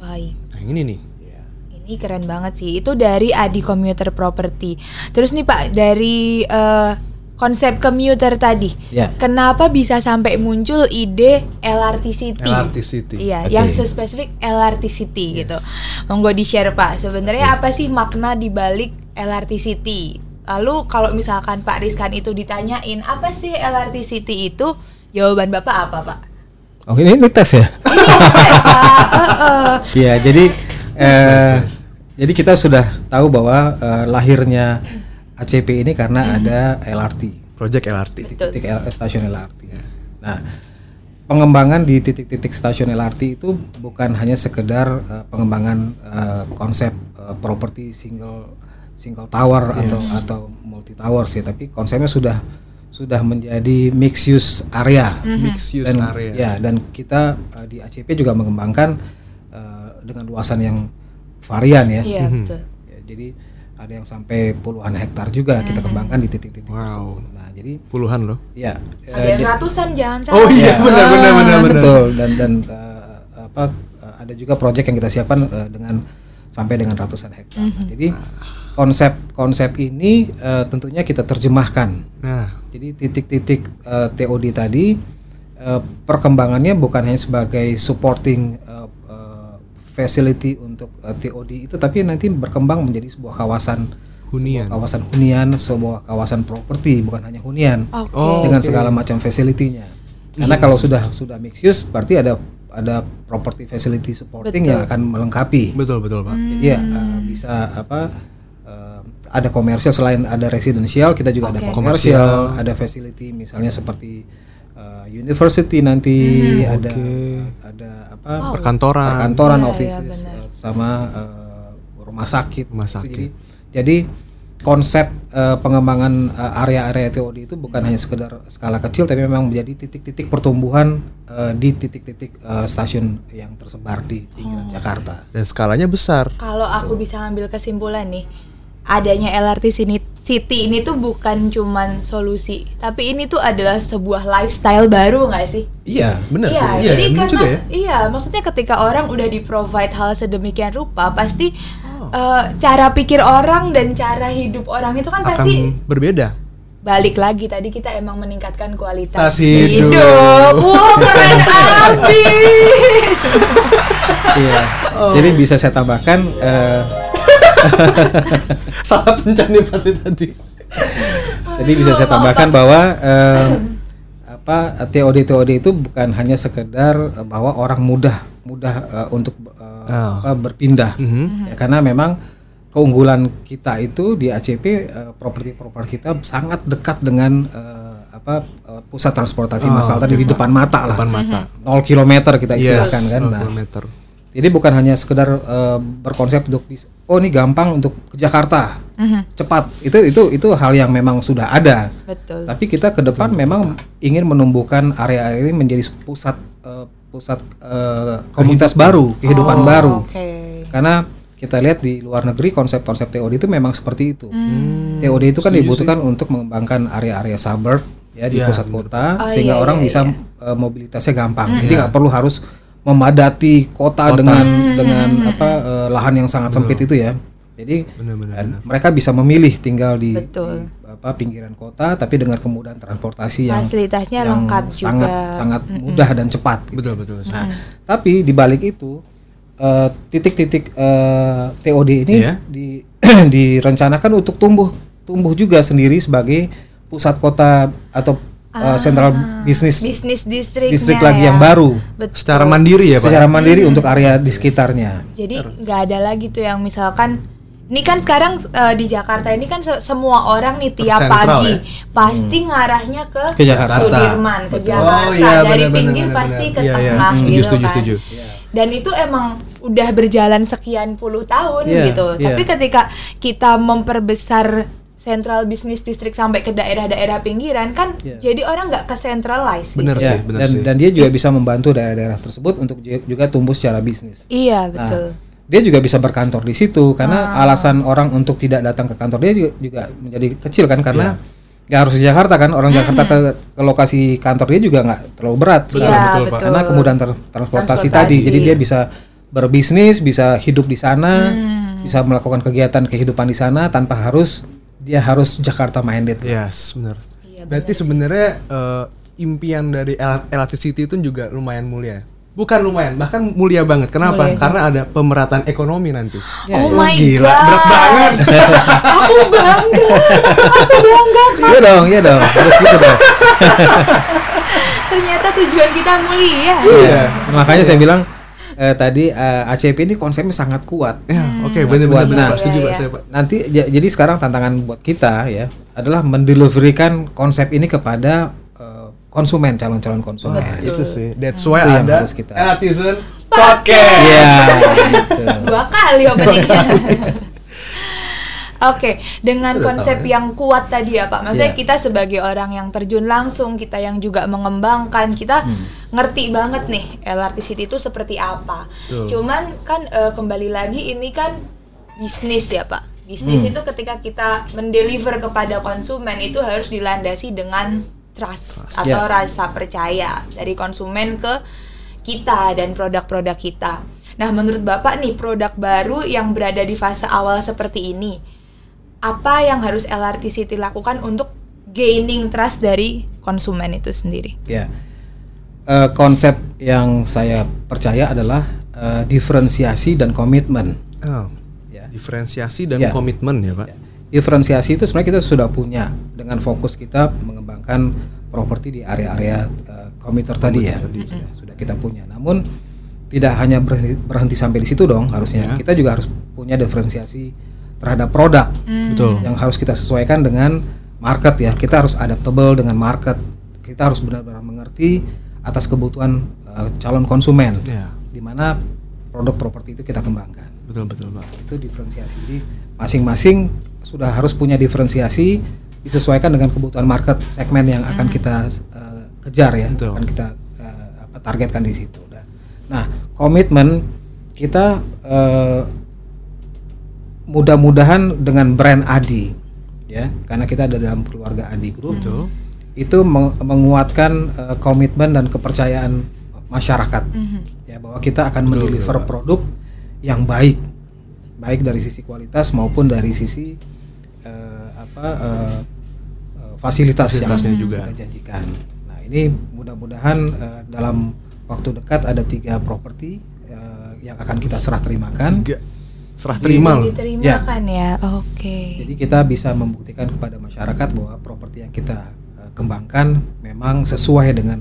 Baik. Nah ini nih. Ya. Ini keren banget sih. Itu dari Adi Commuter Property. Terus nih Pak, dari eh, konsep commuter tadi. Ya. Kenapa bisa sampai muncul ide LRT City? LRT City. Iya, Oke. yang spesifik LRT City gitu. Monggo di-share Pak. Sebenarnya apa sih makna di balik LRT City? Lalu kalau misalkan Pak Rizkan itu ditanyain apa sih LRT City itu? Jawaban Bapak apa, Pak? Oh ini, ini tes ya? Ini tes, Pak. Heeh. Iya jadi eh, jadi kita sudah tahu bahwa eh, lahirnya ACP ini karena ada LRT. Project LRT. Betul. titik L- stasiun LRT. Nah, pengembangan di titik-titik stasiun LRT itu bukan hanya sekedar uh, pengembangan uh, konsep uh, properti single single tower atau atau multi tower sih, tapi konsepnya sudah sudah menjadi mixed use area. Mixed use dan, area. Ya, dan kita uh, di ACP juga mengembangkan uh, dengan luasan yang varian ya. Iya, betul. Ya, jadi ada yang sampai puluhan hektar juga kita kembangkan di titik-titik Wow. tersebut. Nah, jadi Puluhan loh. ya Ada eh, yang di- ratusan jangan salah. Oh iya Ya. benar benar benar benar. betul dan dan eh, apa eh, ada juga proyek yang kita siapkan eh, dengan sampai dengan ratusan hektar. Nah, Jadi konsep-konsep ini eh, tentunya kita terjemahkan. Nah, Jadi titik-titik eh, TOD tadi eh, perkembangannya bukan hanya sebagai supporting eh, eh, facility untuk eh, TOD itu, tapi nanti berkembang menjadi sebuah kawasan Hunian. sebuah kawasan hunian, sebuah kawasan properti, bukan hanya hunian. Oh. dengan segala macam facility-nya. Karena kalau sudah sudah mixed use berarti ada ada property facility supporting Betul. yang akan melengkapi. betul betul Pak. Jadi ya uh, bisa apa uh, ada komersial selain ada residensial kita juga ada Oke. komersial, ada facility misalnya seperti uh, university nanti ada oke. ada apa Perkantoran. perkantoran Iya, iya, offices benar. uh, sama uh, rumah sakit. Rumah Gitu. sakit. Jadi jadi konsep uh, pengembangan uh, area-area TOD itu bukan hanya sekedar skala kecil tapi memang menjadi titik-titik pertumbuhan uh, di titik-titik uh, stasiun yang tersebar di pinggiran Oh. Jakarta. Dan skalanya besar. Kalau aku bisa ambil kesimpulan nih, adanya LRT sini City ini tuh bukan cuman solusi, tapi ini tuh adalah sebuah lifestyle baru nggak sih? Iya, benar. Iya, Iya, jadi karena juga ya. iya, maksudnya ketika orang udah di provide hal sedemikian rupa, pasti Oh. eh, cara pikir orang dan cara hidup orang itu kan Akan pasti berbeda. balik lagi tadi kita emang meningkatkan kualitas Tas hidup. Wah keren abis. Iya. Oh. Jadi bisa saya tambahkan eh, Salah pencet nih pasti tadi. jadi bisa saya tambahkan bahwa eh, apa TOD itu bukan hanya sekedar eh, bahwa orang mudah mudah eh, untuk eh, Oh. apa, berpindah. Mhm. Ya, karena memang keunggulan kita itu di ACP eh, properti-properti kita sangat dekat dengan eh, apa eh, pusat transportasi Oh, massal tadi di depan mata lah. Depan mata. 0 kilometer kita istilahkan Yes, kan. 0 Nah. Jadi bukan hanya sekedar eh, berkonsep untuk oh ini gampang untuk ke Jakarta Mhm, cepat itu itu itu hal yang memang sudah ada. Betul. Tapi kita ke depan memang ingin menumbuhkan area-area ini menjadi pusat eh, pusat eh, komunitas baru Oh, kehidupan baru. Oke. Karena kita lihat di luar negeri konsep-konsep TOD itu memang seperti itu. Hmm. TOD itu kan dibutuhkan untuk mengembangkan area-area suburb ya di Iya, pusat kota Oh, sehingga iya, orang iya, bisa iya. mobilitasnya gampang. Jadi nggak perlu harus memadati kota, dengan dengan apa eh, lahan yang sangat sempit itu ya. Jadi Benar-benar. eh, mereka bisa memilih tinggal di, Betul. di, apa pinggiran kota tapi dengan kemudahan transportasi yang Fasilitasnya yang lengkap sangat juga. sangat mudah dan cepat. gitu. Betul betul. Nah, tapi di balik itu eh, titik-titik eh, TOD ini Iya. di direncanakan untuk tumbuh tumbuh juga sendiri sebagai pusat kota atau eh, sentral bisnis bisnis distriknya distrik lagi ya. yang baru Betul. Secara mandiri ya pak. secara mandiri untuk area di sekitarnya. Jadi nggak ada lagi tuh yang misalkan ini kan sekarang eh, di Jakarta ini kan se- semua orang nih tiap Tersentral pagi ya? pasti ngarahnya ke, Ke Jakarta. Sudirman, ke Betul. Jakarta Oh, iya, dari benar, pinggir benar, pasti benar. ke Iya, iya. tengah Setuju, gitu setuju, kan. setuju. Dan itu emang udah berjalan sekian puluh tahun Iya, gitu. iya. Tapi ketika kita memperbesar Central Business District sampai ke daerah-daerah pinggiran kan Iya. jadi orang nggak ke centralize. Bener gitu. sih, Ya, benar dan sih. dan dia juga bisa membantu daerah-daerah tersebut untuk ju- juga tumbuh secara bisnis. Iya Nah, betul. dia juga bisa berkantor di situ karena Ah. alasan orang untuk tidak datang ke kantor dia juga, juga menjadi kecil kan karena nggak harus di Jakarta kan orang Jakarta ke, ke lokasi kantor dia juga nggak terlalu berat Iya, betul, Pak. betul. karena kemudahan ter- transportasi, Transportasi. tadi jadi dia bisa berbisnis bisa hidup di sana Hmm. bisa melakukan kegiatan kehidupan di sana tanpa harus dia harus Jakarta minded Yes, benar. Iya, Berarti sebenarnya eh, impian dari L- LRT City itu juga lumayan mulia. Bukan lumayan, bahkan mulia banget. Kenapa? Mulia Karena ada pemerataan ekonomi nanti. oh my gila, god. berat banget. Aku bangga. Aku bangga. iya dong iya dong harus gitu dong Ternyata tujuan kita mulia. Iya. Makanya saya bilang eh, tadi eh, ACP ini konsepnya sangat kuat. Ya, Hmm. oke, benar-benar Nah, benar, Pak. Setuju, iya, Pak, iya. saya, Pak. Nanti ja- jadi sekarang tantangan buat kita ya adalah mendeliverikan konsep ini kepada eh, konsumen calon-calon konsumen. Itu sih. That's why Itu ada harus kita- LRT Zone Podcast. Iya. gitu. Dua kali openingnya. Oke, dengan konsep yang kuat tadi ya Pak. Maksudnya Iya. kita sebagai orang yang terjun langsung, kita yang juga mengembangkan, kita Hmm. ngerti banget nih LRT City itu seperti apa. Betul. Cuman kan eh, kembali lagi ini kan bisnis ya Pak. Bisnis Hmm. itu ketika kita mendeliver kepada konsumen itu harus dilandasi dengan trust Trust. atau Ya. rasa percaya dari konsumen ke kita dan produk-produk kita. Nah, menurut Bapak nih produk baru yang berada di fase awal seperti ini, apa yang harus LRT City lakukan untuk gaining trust dari konsumen itu sendiri? Ya. Eh, konsep yang saya percaya adalah eh, diferensiasi dan komitmen. Oh, Ya. diferensiasi dan Ya. komitmen ya, Pak. Diferensiasi itu sebenarnya kita sudah punya dengan fokus kita mengembangkan properti di area-area eh, komuter tadi ya. Sudah, sudah kita punya. Namun tidak hanya berhenti, berhenti sampai di situ dong harusnya. Ya. Kita juga harus punya diferensiasi terhadap produk Betul. yang harus kita sesuaikan dengan market ya. Kita harus adaptable dengan market. Kita harus benar-benar mengerti atas kebutuhan eh, calon konsumen. Ya. Di mana produk properti itu kita kembangkan Betul, betul, Pak. itu diferensiasi jadi masing-masing sudah harus punya diferensiasi disesuaikan dengan kebutuhan market segmen yang akan kita uh, kejar ya Betul. akan kita uh, apa, targetkan di situ nah komitmen kita uh, mudah-mudahan dengan brand Adi ya karena kita ada dalam keluarga Adi Group Betul. itu meng- menguatkan uh, komitmen dan kepercayaan masyarakat Mhm. ya bahwa kita akan Betul, mendeliver produk yang baik baik dari sisi kualitas maupun dari sisi eh, apa eh, fasilitas yang Fasilitasnya juga. kita janjikan. Nah ini mudah-mudahan eh, dalam waktu dekat ada tiga properti eh, yang akan kita serah terimakan. Tiga. Serah terima loh. Diterima Ya. kan ya? Oke. Jadi kita bisa membuktikan kepada masyarakat bahwa properti yang kita eh, kembangkan memang sesuai dengan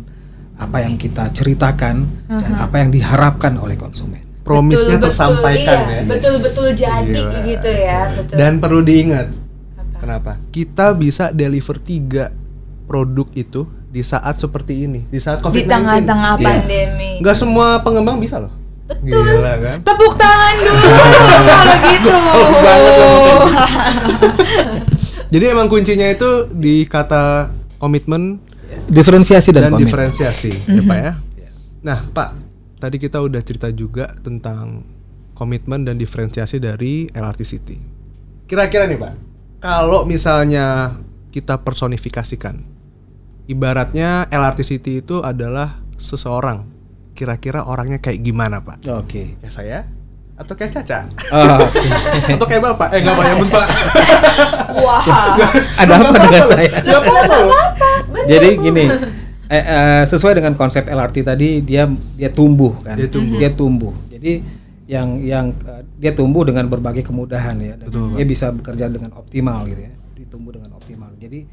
apa yang kita ceritakan dan Mhm. apa yang diharapkan oleh konsumen. Promisnya Betul-betul, tersampaikan iya, ya. Betul-betul jadi Gila. gitu ya, betul. Dan perlu diingat, Apa? kenapa? Kita bisa deliver tiga produk itu di saat seperti ini, di saat COVID-19. di tengah-tengah Iya. pandemi. Nggak semua pengembang bisa loh. Betul. Gila kan? Tepuk tangan dulu kalau gitu. Jadi emang kuncinya itu di kata komitmen Diferensiasi dan, dan, komitmen. diferensiasi, ya Pak ya. Ya. Nah, Pak, tadi kita udah cerita juga tentang komitmen dan diferensiasi dari LRT City. Kira-kira nih, Pak, kalau misalnya kita personifikasikan, ibaratnya LRT City itu adalah seseorang. Kira-kira orangnya kayak gimana, Pak? Oke. Ya saya atau kayak Caca? Oh, atau kayak Bapak? Eh, enggak Pak, ya Pak. Wah. ada apa dengan saya? Enggak apa-apa. Jadi gini, eh, eh, sesuai dengan konsep LRT tadi dia dia tumbuh kan. Dia tumbuh. Dia tumbuh. Jadi yang yang eh, dia tumbuh dengan berbagai kemudahan ya. Dan Betul. dia bisa bekerja dengan optimal gitu ya. Ditumbuh dengan optimal. Jadi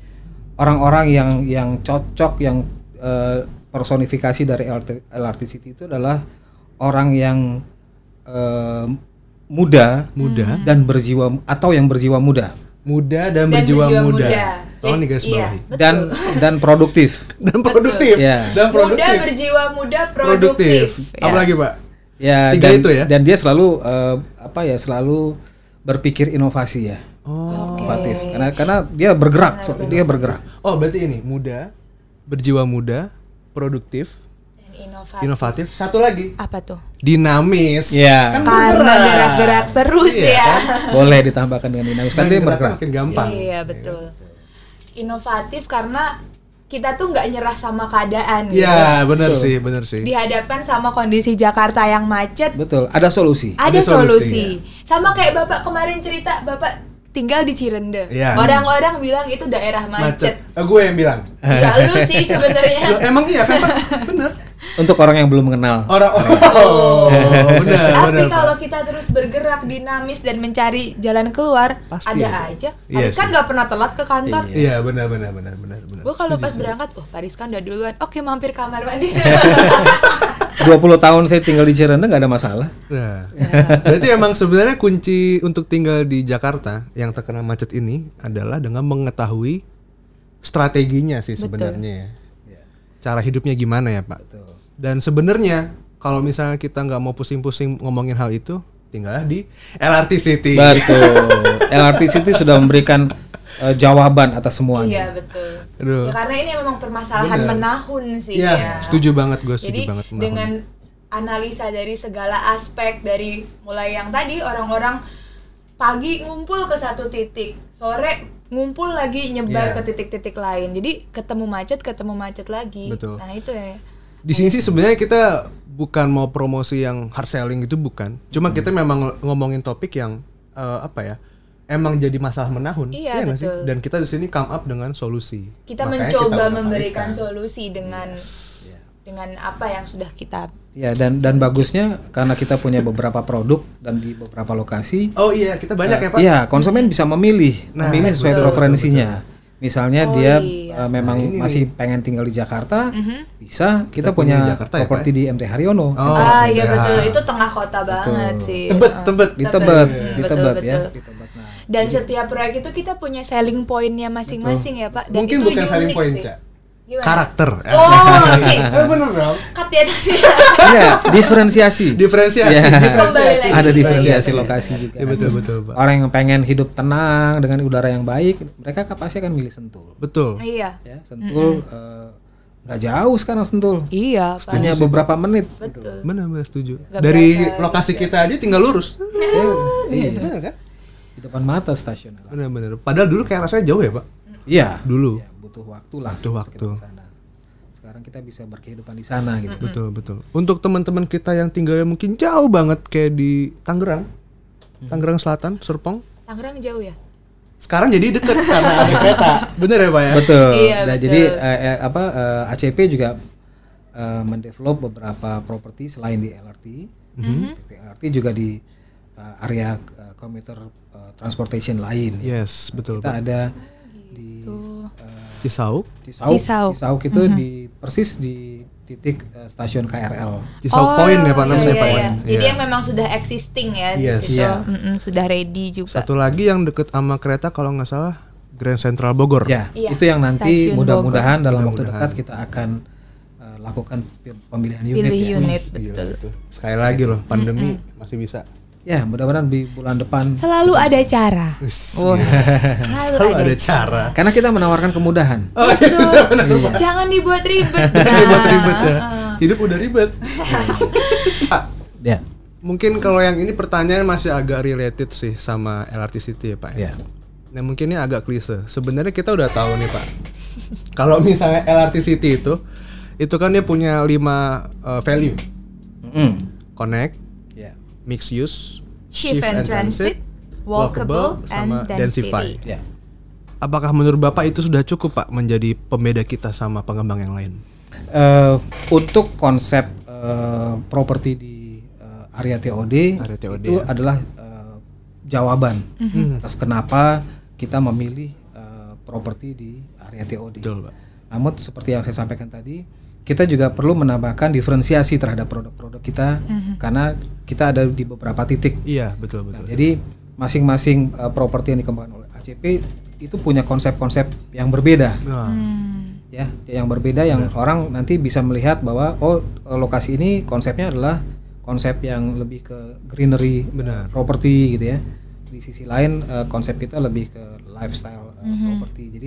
orang-orang yang yang cocok yang eh, personifikasi dari LRT, LRT City itu adalah orang yang eh, muda, Muda. dan berjiwa atau yang berjiwa muda Muda dan, Dan berjiwa, berjiwa muda. muda. Tolong nih guys Iya. bawahi. Betul. dan dan produktif. Dan produktif. Iya. Dan produktif. Muda berjiwa muda produktif. produktif. Apa lagi, Pak? Ya, Tiga dan, itu ya? Dan dia selalu eh, apa ya selalu berpikir inovasi ya, Oh. inovatif. Karena karena dia bergerak, so- dia bergerak. Oh, berarti ini muda, berjiwa muda, produktif, Dan inovatif. inovatif. Satu lagi, Apa tuh? dinamis. Iya. Kan Karena gerak-gerak terus Iya, ya. Boleh ditambahkan dengan dinamis kan Kan dia bergerak. makin gampang. Iya betul. Inovatif karena kita tuh nggak nyerah sama keadaan. gitu. Iya, benar sih, benar sih. Dihadapkan sama kondisi Jakarta yang macet, Betul, ada solusi. ada, Ada solusi, solusi. Sama kayak bapak kemarin cerita, bapak tinggal di Cirende. Iya. Orang-orang bilang itu daerah macet. Eh, gue yang bilang. Ya lu sih sebenarnya. Emang iya kan? Bener. Untuk orang yang belum mengenal. Orang oh, benar, Tapi benar. kalau kita terus bergerak dinamis dan mencari jalan keluar, Pasti ada ya. aja. Iya Paris kan nggak pernah telat ke kantor. Iya. Iya, benar benar benar benar benar. Gue kalau pas berangkat, oh Paris kan udah duluan. Oke, mampir kamar mandi. 20 tahun saya tinggal di Cirende nggak ada masalah. Nah, berarti emang sebenarnya kunci untuk tinggal di Jakarta yang terkena macet ini adalah dengan mengetahui strateginya sih sebenarnya ya. Cara hidupnya gimana ya, Pak? Betul. Dan sebenarnya kalau misalnya kita nggak mau pusing-pusing ngomongin hal itu, tinggallah di LRT City. Betul. LRT City sudah memberikan eh, jawaban atas iya semuanya. betul. Aduh. Ya, karena ini memang permasalahan Bener. menahun sih Iya, ya. setuju banget gue, setuju Jadi banget. Dengan analisa dari segala aspek dari mulai yang tadi orang-orang pagi ngumpul ke satu titik, sore ngumpul lagi nyebar Iya. ke titik-titik lain. Jadi ketemu macet, ketemu macet lagi. Betul. Nah, itu ya. Di sini sih sebenarnya kita bukan mau promosi yang hard selling itu bukan. Cuma kita memang ngomongin topik yang eh, apa ya? Emang jadi masalah menahun. Iya, sih? betul. Dan kita di sini come up dengan solusi. Kita Makanya mencoba kita memberikan solusi dengan Iya. dengan apa yang sudah kita Ya dan dan bagusnya karena kita punya beberapa produk dan di beberapa lokasi. Oh iya, kita banyak ya, Pak. Iya, konsumen bisa memilih, Nah, memilih sesuai betul, preferensinya. Misalnya Oh, dia iya. eh, memang Nah, ini masih pengen tinggal di Jakarta, Mhm. bisa kita, Kita punya punya, Jakarta ya, properti Pak, di MT Haryono. Oh, ah iya iya. betul, itu tengah kota banget sih. Tebet, Ah. tebet. di Tebet, di betul, Tebet ya, betul. Dan setiap proyek itu kita punya selling pointnya masing-masing ya Pak. Dan Mungkin itu bukan selling unik point, sih. Cak. Gimana? Karakter. Oh, oke. Eh, bener dong. Cut ya tadi. Iya, diferensiasi. Diferensiasi, Iya. Kembali lagi. Ada diferensiasi Iya. lokasi juga. Iya, betul, betul, Pak. Orang yang pengen hidup tenang dengan udara yang baik, mereka pasti akan milih Sentul. Betul. Iya. Ya, Sentul eh, nggak jauh sekarang Sentul. Iya, Pak. Hanya beberapa menit. Betul. Benar, benar setuju. Nggak Dari lokasi kita aja tinggal lurus. Iya, Benar kan? Di depan mata stasiun. Benar, benar. Padahal dulu kayak rasanya jauh ya, Pak. Iya. Dulu. Ya, butuh waktu lah. Butuh waktu. sana. Sekarang kita bisa berkehidupan di sana gitu. Betul, betul. Untuk teman-teman kita yang tinggalnya mungkin jauh banget kayak di Tangerang. Tangerang Selatan, Serpong. Tangerang jauh ya? Sekarang jadi deket karena ada kereta. Bener ya, Pak ya? Betul. Iya, Nah, betul. jadi eh, eh, apa eh, ACP juga eh, mendevelop beberapa properti selain di LRT. Di LRT juga di eh, area eh, commuter eh, transportation lain. ya. Yes, betul. Kita Pak. ada di eh, Cisauk. Cisauk. Cisauk. Cisauk itu di persis di titik eh, stasiun KRL. Cisauk Point ya, Pak iya, namanya, iya, Pak. iya. ya? Jadi Iya. yang memang sudah existing ya Yes. di situ. Iya. Mm-mm, sudah ready juga. Satu lagi yang deket sama kereta kalau nggak salah Grand Central Bogor. Ya, Iya, itu yang nanti mudah-mudahan dalam waktu Mudah-mudahan. dekat kita akan eh, lakukan pemilihan unit Pilih ya. unit Gila betul. itu. Sekali lagi loh, pandemi masih bisa. Ya, mudah-mudahan di bulan depan Selalu ada cara. Wis, Wah, gila. selalu, Selalu ada, ada cara. karena kita menawarkan kemudahan. Betul. Jangan dibuat ribet. Nah, ribet ya. Hidup udah ribet. Pak, Ya. mungkin kalau yang ini pertanyaan masih agak related sih sama LRT City ya, Pak. Ya. Nah, mungkin ini agak klise. Sebenarnya kita udah tahu nih, Pak. kalau misalnya LRT City itu itu kan dia punya lima eh, value. Mm-mm. Connect, Ya. Mixed use, Shift and transit, walkable, and density. Ya. Apakah menurut Bapak itu sudah cukup Pak menjadi pembeda kita sama pengembang yang lain? Eh, untuk konsep eh, properti di eh, area TOD, Area TOD, itu ya. adalah eh, jawaban atas kenapa kita memilih eh, properti di area TOD. Betul Pak. Namun seperti yang saya sampaikan tadi, kita juga perlu menambahkan diferensiasi terhadap produk-produk kita karena kita ada di beberapa titik. Iya betul Nah, betul. jadi masing-masing eh, properti yang dikembangkan oleh ACP itu punya konsep-konsep yang berbeda Nah, Hmm. ya yang berbeda yang orang nanti bisa melihat bahwa oh eh, lokasi ini konsepnya adalah konsep yang lebih ke greenery Benar. properti gitu ya di sisi lain eh, konsep kita lebih ke lifestyle eh, property jadi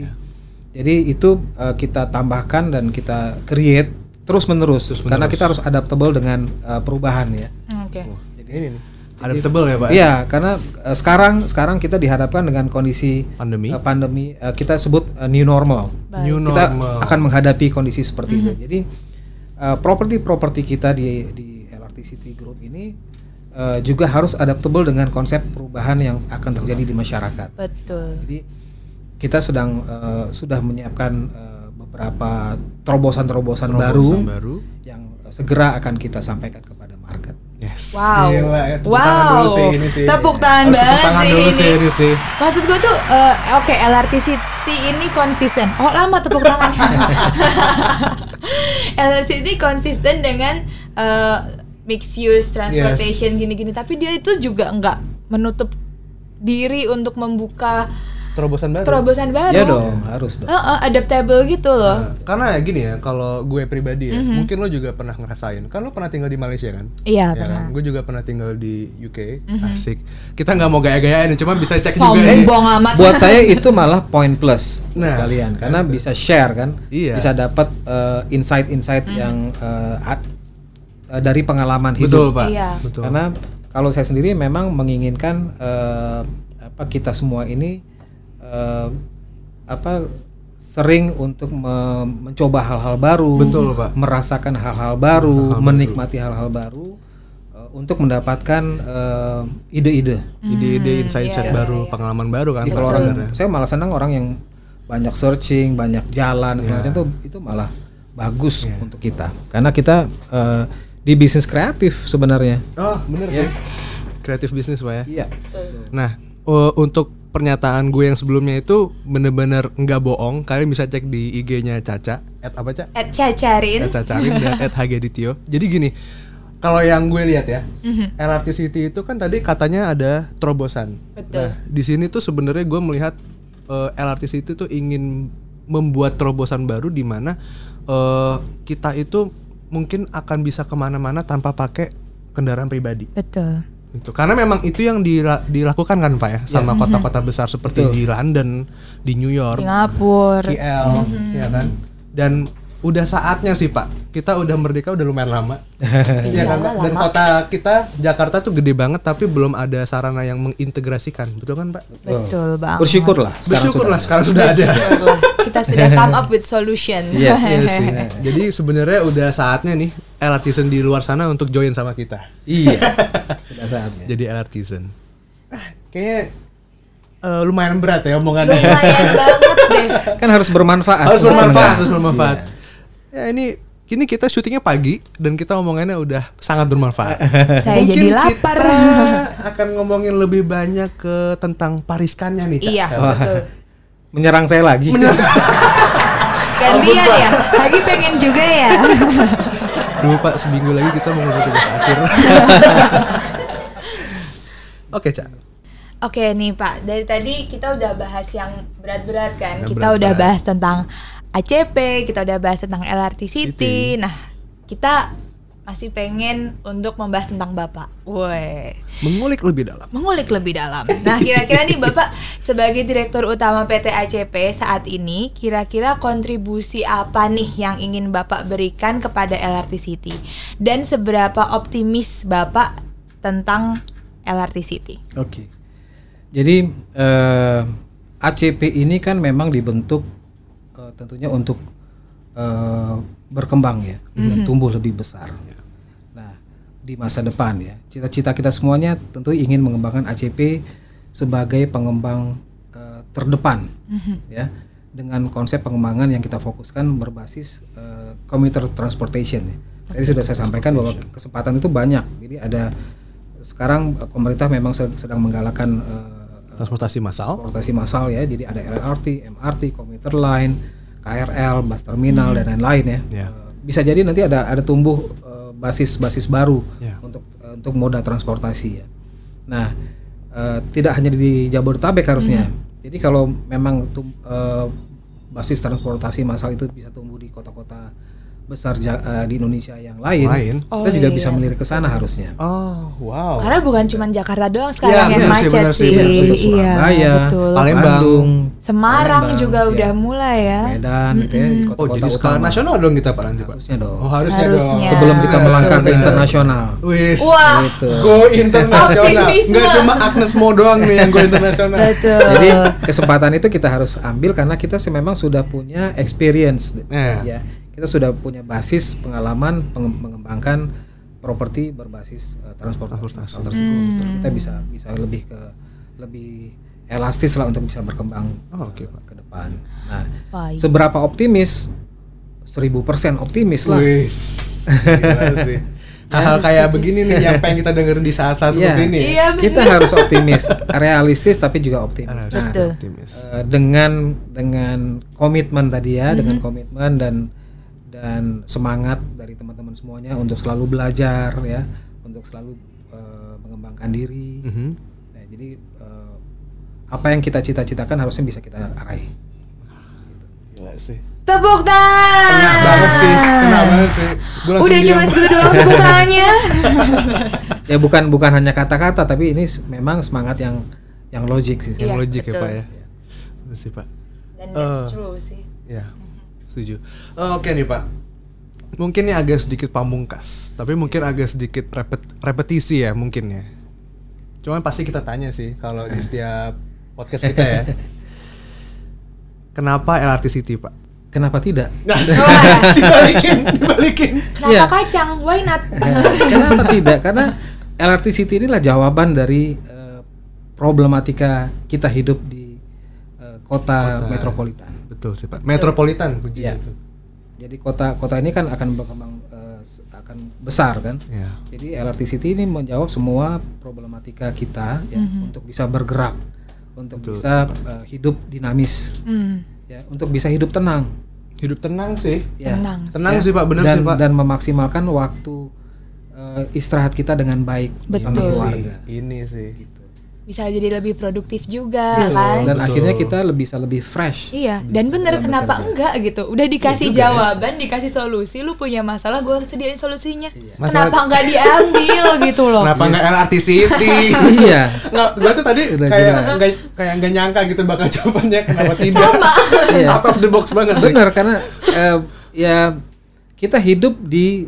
jadi itu eh, kita tambahkan dan kita create terus menerus karena kita harus adaptable dengan eh, perubahan ya Oke. jadi ini nih. Adaptable ya Pak? Iya, karena eh, sekarang sekarang kita dihadapkan dengan kondisi Pandemi. eh, pandemi eh, kita sebut eh, new normal. New Kita normal. akan menghadapi kondisi seperti itu. Jadi eh, properti-properti kita di di LRT City Group ini eh, juga harus adaptable dengan konsep perubahan yang akan terjadi di masyarakat. Betul. Jadi kita sedang eh, sudah menyiapkan eh, beberapa terobosan-terobosan baru, Terobosan baru. yang segera akan kita sampaikan kepada market. Yes. Wow. Gila, ya, tepuk wow. tangan dulu sih ini sih. Tepuk tangan Harus banget Tepuk tangan sih dulu ini. sih ini sih. Maksud gue tuh, eh, oke LRT City ini konsisten. Oh lama tepuk tangannya. LRT City konsisten dengan eh, mixed use transportation Yes. gini-gini, tapi dia itu juga nggak menutup diri untuk membuka Terobosan baru. terobosan baru. Ya dong, harus dong. Heeh, adaptable gitu loh. Nah, karena gini ya, kalau gue pribadi ya, Mhm. mungkin lo juga pernah ngerasain. Kan lo pernah tinggal di Malaysia kan? Iya Ya pernah. kan? Gue juga pernah tinggal di UK. Asik. Kita nggak mau gaya-gayaan, cuma bisa cek juga. Sombong ya. amat. buat saya itu malah poin plus Nah, kalian karena bisa share kan Iya. bisa dapat eh, insight-insight yang eh, ad- eh, dari pengalaman Betul hidup pak. Iya. Betul. karena kalau saya sendiri memang menginginkan eh, apa kita semua ini eh, apa sering untuk me- mencoba hal-hal baru Betul, Pak. merasakan hal-hal baru menikmati hal-hal baru eh, untuk mendapatkan ide-ide Ide-ide, insight-insight iya, baru, iya. pengalaman baru kan. jadi kalau orang saya malah senang orang yang banyak searching, banyak jalan, Iya. segala macam itu itu malah bagus untuk kita. Karena kita eh, di bisnis kreatif sebenarnya. Oh bener sih. Kreatif bisnis pak ya. Iya. Nah, uh, untuk pernyataan gue yang sebelumnya itu bener-bener nggak bohong. Kalian bisa cek di IG-nya Caca. At apa Caca? At cacarin. At Cacarin dan at HGDitio. Jadi gini, kalau yang gue lihat ya, Mhm. LRT City itu kan tadi katanya ada terobosan. Betul. Nah, di sini tuh sebenarnya gue melihat uh, LRT City tuh ingin membuat terobosan baru di mana uh, kita itu mungkin akan bisa ke mana-mana tanpa pakai kendaraan pribadi. Betul. Itu karena memang itu yang dila- dilakukan kan Pak ya sama kota-kota besar seperti Betul. di London, di New York, Singapura. KL, ya kan. Dan udah saatnya sih Pak. Kita udah merdeka udah lumayan lama. ya kan? Pak? Dan kota kita Jakarta tuh gede banget tapi belum ada sarana yang mengintegrasikan. Betul kan Pak? Betul banget. Bersyukurlah sekarang Bersyukurlah sudah. sekarang sudah ada. Kita sudah come up with solution. Yes, Iya sih. Jadi sebenarnya udah saatnya nih LRTizen di luar sana untuk join sama kita. Iya. Saatnya. Jadi LRTizen. Ah, kayaknya eh, lumayan berat ya omongannya. Lumayan banget deh. Kan harus bermanfaat. harus untuk bermanfaat, harus bermanfaat. Iya. Ya ini kini kita syutingnya pagi dan kita omongannya udah sangat bermanfaat. Saya Mungkin jadi lapar. kita akan ngomongin lebih banyak ke tentang pariskannya nih, Cak. Iya, sekarang. betul. Menyerang saya lagi. Gantian ya. Lagi pengen juga ya. Duh Pak, seminggu lagi kita mau ngomong tugas akhir. Oke, Cak. Oke nih Pak, dari tadi kita udah bahas yang berat-berat kan. Yang kita udah berat-berat. bahas tentang ACP, kita udah bahas tentang LRT City. City. Nah, kita masih pengen untuk membahas tentang Bapak. Woi, Mengulik lebih dalam. mengulik lebih dalam. Nah, kira-kira nih Bapak sebagai Direktur Utama PT ACP saat ini, kira-kira kontribusi apa nih yang ingin Bapak berikan kepada LRT City? Dan seberapa optimis Bapak tentang LRT City? Oke. Jadi eh, ACP ini kan memang dibentuk eh, tentunya untuk eh, berkembang ya dan tumbuh lebih besar. Nah, di masa depan ya. Cita-cita kita semuanya tentu ingin mengembangkan ACP sebagai pengembang eh, terdepan ya dengan konsep pengembangan yang kita fokuskan berbasis eh, commuter transportation ya. Tadi sudah saya sampaikan bahwa kesempatan itu banyak. Jadi ada sekarang eh, pemerintah memang sed- sedang menggalakkan eh, Transportasi massal. transportasi massal ya. Jadi ada LRT, MRT, commuter line, KRL, bus terminal dan lain-lain ya. Ya. Eh, Bisa jadi nanti ada ada tumbuh basis-basis baru Ya. untuk eh, untuk moda transportasi ya. Nah, eh, tidak hanya di Jabodetabek harusnya. Jadi kalau memang tum- eh, basis transportasi massal itu bisa tumbuh di kota-kota besar ja- eh, di Indonesia yang lain, Lain. Oh, kita juga iya. bisa melirik ke sana harusnya. Oh, wow. Karena bukan cuma Jakarta doang sekarang Iya, yang benar sih, macet benar sih, sih. Iya, Surabaya, betul. Palembang. Bandung, Semarang Palembang, juga ya. udah mulai ya. Medan gitu ya, di Oh, kota-kota jadi skala nasional dong kita Pak nanti Pak. Harusnya dong. Oh, harusnya, Harusnya. dong. Sebelum kita melangkah ke internasional. Wis. Wah, Gitu. Go internasional. Enggak cuma Agnes Mo doang nih yang go internasional. betul. Jadi kesempatan itu kita harus ambil karena kita sih memang sudah punya experience Iya. ya. Kita sudah punya basis pengalaman mengembangkan properti berbasis eh, transportasi, Transportasi. Tersebut. Kita bisa bisa lebih ke lebih elastis lah untuk bisa berkembang Oh, oke, eh, Pak. ke depan. Nah, Baik. seberapa optimis? 1000% optimis lah. Wis. Gila sih. Hal-hal kayak begini nih yang pengen kita dengerin di saat-saat Iya. seperti ini. Iya, Kita harus optimis, realistis tapi juga optimis. Nah, Betul. optimis. Eh, dengan dengan komitmen tadi ya, Mm-hmm. dengan komitmen dan dan semangat dari teman-teman semuanya untuk selalu belajar ya, untuk selalu eh, mengembangkan diri. Mhm. Nah, jadi eh, apa yang kita cita-citakan harusnya bisa kita raih. Gila sih. Tepuk tangan. Kena banget sih. Kena banget sih. Gua Udah diam. cuma segitu doang tepuk tangannya. Ya bukan bukan hanya kata-kata tapi ini memang semangat yang yang logik sih. yang Iya, logik ya. Pak ya. Betul sih Pak. Dan that's Eh. true sih. Ya, setuju. Oke nih Pak, mungkin ini agak sedikit pamungkas, tapi mungkin agak sedikit repet- repetisi ya mungkin ya. Cuman pasti kita tanya sih kalau di setiap podcast kita ya. Kenapa LRT City Pak? Kenapa tidak? Dibalikin, dibalikin. kenapa Iya. kacang? Why not? Kenapa tidak? Karena LRT City inilah jawaban dari eh, problematika kita hidup di eh, kota, Kota. metropolitan. Betul sih Pak. Metropolitan puji Iya. itu. Jadi kota kota ini kan akan berkembang s- akan besar kan. Ya. Jadi LRT City ini menjawab semua problematika kita ya untuk bisa bergerak, untuk Betul. bisa eh, hidup dinamis, Hmm, ya, untuk bisa hidup tenang. Hidup tenang sih. Ya. tenang. Tenang Ya, sih Pak, benar dan, sih Pak. Dan memaksimalkan waktu eh, istirahat kita dengan baik bersama Betul. keluarga. Ini sih. Gitu. Bisa jadi lebih produktif juga Yes. kan? Dan Betul. akhirnya kita lebih bisa lebih fresh. Iya, dan bener Dalam kenapa bekerja. enggak gitu? Udah dikasih Iya juga ya. jawaban, dikasih solusi, lu punya masalah, gue sediain solusinya. Masalah- Kenapa enggak diambil gitu loh? Kenapa nggak LRT City? iya. Nggak, gua tuh tadi Udah kayak jelas. nggak kayak nggak nyangka gitu bakal jawabannya kenapa tidak. Sama. Iya. Out of the box banget sih. Benar karena eh, ya kita hidup di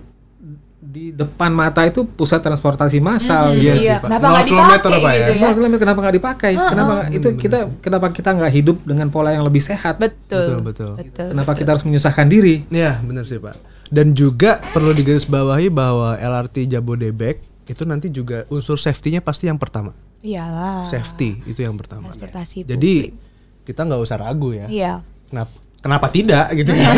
di depan mata itu pusat transportasi massal. Iya Iya, sih, Pak. kenapa nggak kilometer, dipakai Pak, ya. gitu ya? Kenapa, kenapa- kenapa nggak dipakai? Kenapa nggak- itu kita kenapa kita nggak hidup dengan pola yang lebih sehat? Betul. Betul, betul. Betul. Kenapa kita harus menyusahkan diri? Iya, benar sih, Pak. Dan juga perlu digarisbawahi bahwa LRT Jabodebek itu nanti juga unsur safety-nya pasti yang pertama. Iyalah. Safety itu yang pertama. Transportasi Jadi kita nggak usah ragu ya. Iya. Kenapa kenapa tidak gitu ya.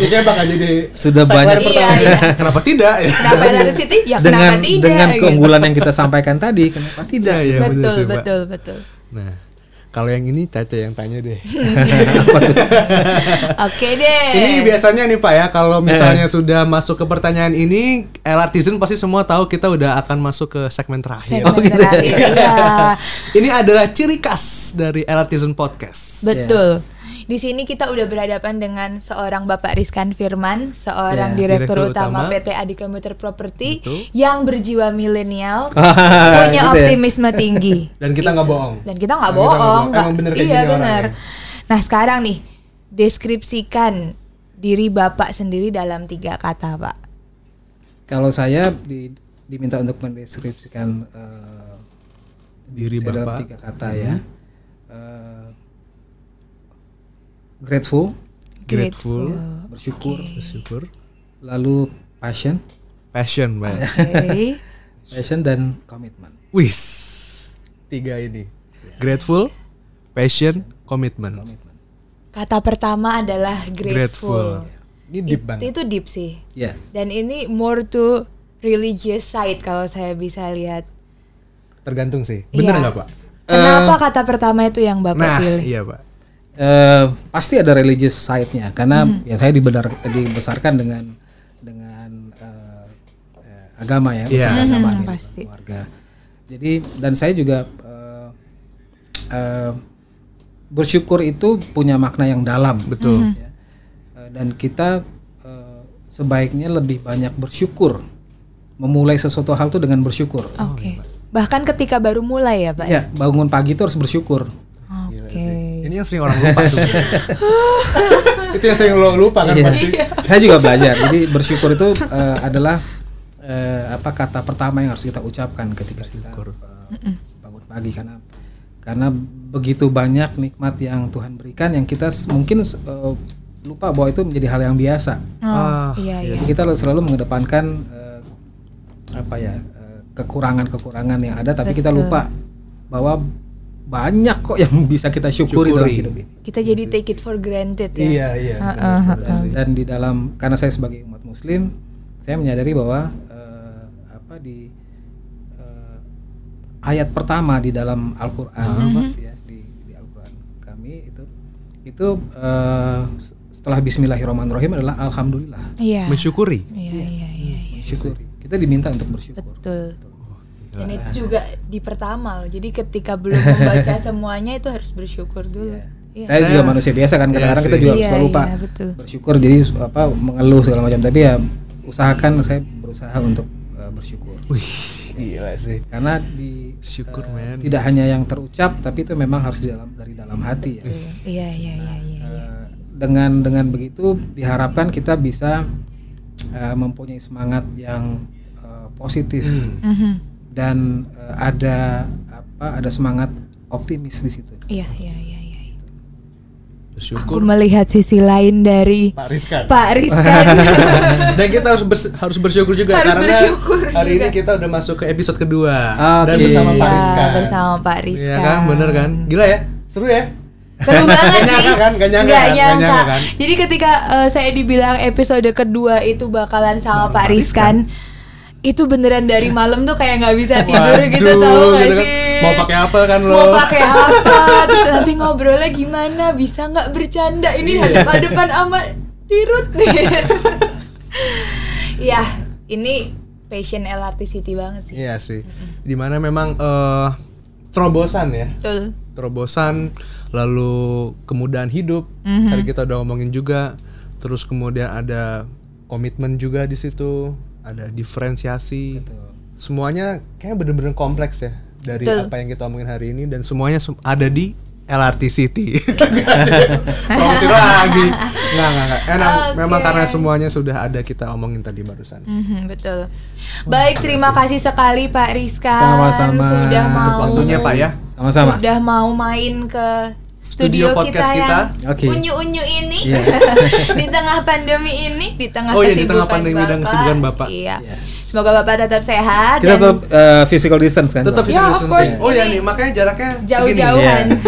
Kayak bakal jadi Sudah banyak pertama. Iya, iya. Kenapa tidak ya? Kenapa LRT City? Ya dengan kenapa tidak? dengan gitu. keunggulan yang kita sampaikan tadi, kenapa tidak? Iya, bener betul, sih, betul, betul. Nah, kalau yang ini Caca yang tanya deh. Oke deh. Ini biasanya nih Pak ya, kalau misalnya sudah masuk ke pertanyaan ini, LRTizen pasti semua tahu kita udah akan masuk ke segmen terakhir. Segmen gitu ya. terakhir, iya. Ini adalah ciri khas dari LRTizen Podcast. Betul. Di sini kita udah berhadapan dengan seorang Bapak Rizkan Firman, seorang Ya, direktur, Direktur utama, Utama. PT Adi Commuter Property Betul. yang berjiwa milenial, Ah, punya gitu ya. optimisme tinggi. Dan kita nggak bohong. Dan kita nggak Dan kita bohong, bohong. bener kayak iya bener. orangnya. Nah sekarang nih, deskripsikan diri Bapak sendiri dalam tiga kata, Pak. Kalau saya di- diminta untuk mendeskripsikan eh, Diri saya dalam Bapak. tiga kata ya. Eh, grateful, Grateful, bersyukur, bersyukur, lalu passion, Passion. Oke. passion dan komitmen. Wis. Tiga ini. Grateful, passion, komitmen. Kata pertama adalah Grateful. grateful. Ini deep It- banget. Itu deep sih. Ya. Dan ini more to religious side kalau saya bisa lihat. Tergantung sih. Bener Iya. nggak Pak? Kenapa kata pertama itu yang Bapak Nah, pilih? iya Pak. Eh, pasti ada religious side-nya karena ya saya dibenar, dibesarkan dengan dengan eh, eh, agama ya, Iya. unsur agama pasti. keluarga. Jadi dan saya juga eh, eh, bersyukur itu punya makna yang dalam, Betul. ya. Eh, dan kita eh, sebaiknya lebih banyak bersyukur, memulai sesuatu hal itu dengan bersyukur. Oke. Bahkan ketika baru mulai ya, Pak? Ya, bangun pagi itu harus bersyukur. Ini yang sering orang lupa tuh. itu yang sering lo lupa kan Iya. pasti. Saya juga belajar. Jadi bersyukur itu eh, adalah eh, apa kata pertama yang harus kita ucapkan ketika kita eh, bangun pagi karena karena begitu banyak nikmat yang Tuhan berikan yang kita mungkin eh, lupa bahwa itu menjadi hal yang biasa. Oh, Ah, iya iya. Jadi kita selalu mengedepankan eh, apa ya kekurangan-kekurangan yang ada, tapi kita Betul. lupa bahwa banyak kok yang bisa kita syukuri, dalam Syukuri. hidup ini. Kita jadi take it for granted ya. Iya, iya. Heeh, heeh. dan di dalam karena saya sebagai umat muslim saya menyadari bahwa eh, apa di eh, ayat pertama di dalam Al-Qur'an ya di, di Al-Qur'an kami itu itu eh, setelah Bismillahirrahmanirrahim adalah Alhamdulillah Iya. Mensyukuri. Iya iya iya. iya. syukuri kita diminta untuk bersyukur Betul. Dan itu juga di pertama loh. Jadi ketika belum membaca semuanya itu harus bersyukur dulu. Iya. saya juga manusia biasa kan kadang-kadang Iya kita juga Iya, suka lupa iya, betul. bersyukur jadi apa mengeluh segala macam tapi ya usahakan saya berusaha untuk eh, bersyukur Wih, gila sih. karena di Syukur, men. tidak hanya yang terucap tapi itu memang harus di dalam dari dalam hati ya Iya iya iya iya. Eh, dengan dengan begitu diharapkan kita bisa eh, mempunyai semangat yang eh, positif Mhm. Dan eh, ada apa ada semangat optimis di situ Iya iya iya iya. Aku Bersyukur. melihat sisi lain dari Pak Rizkan. Pak Rizkan. Dan kita harus bers- harus bersyukur juga Harus karena bersyukur hari juga. ini kita udah masuk ke episode kedua Oke. dan bersama Pak Iya, Rizkan. bersama Pak Rizkan. Iya kan, bener kan? Gila ya, seru ya. Seru banget Gak sih. nyangka kan? Gak nyangka Nggak kan? Gak nyangka. nyangka kan? Jadi ketika eh, saya dibilang episode kedua itu bakalan sama Pak Rizkan, itu beneran dari malam tuh kayak nggak bisa tidur gitu Waduh, tahu nggak gitu kan. sih? Mau pakai apa kan lo? Mau pakai apa? Terus nanti ngobrolnya gimana? Bisa nggak bercanda? Ini Iya. hadap-hadapan sama Dirut nih. Iya, ini passion LRT City banget sih. Iya sih. Di mana memang eh, terobosan ya. Betul. Terobosan lalu kemudahan hidup. Mhm. Tadi kita udah ngomongin juga. Terus kemudian ada komitmen juga di situ, ada diferensiasi. Semuanya kayak bener-bener kompleks ya dari Betul. apa yang kita omongin hari ini dan semuanya sem- ada di LRT City. Promosi lagi. Enggak, enggak, enggak. Enak. Memang Oke. karena semuanya sudah ada kita omongin tadi barusan. Mhm, betul. Baik, terima kasih sekali Pak Rizkan Sama-sama. sudah mau Waktunya Pak ya. sama-sama sudah mau main ke Studio studio, podcast kita, kita. yang Oke. unyu-unyu ini Iya. di tengah pandemi ini, di tengah Oh iya, di tengah kesibukan pandemi dan Bapak. kesibukan Bapak. Iya. Iya. Semoga Bapak tetap sehat kita dan tetap eh, physical distance kan Tetap? Ya, physical of course. distancing. Oh ya nih, makanya jaraknya segini. jauh-jauhan.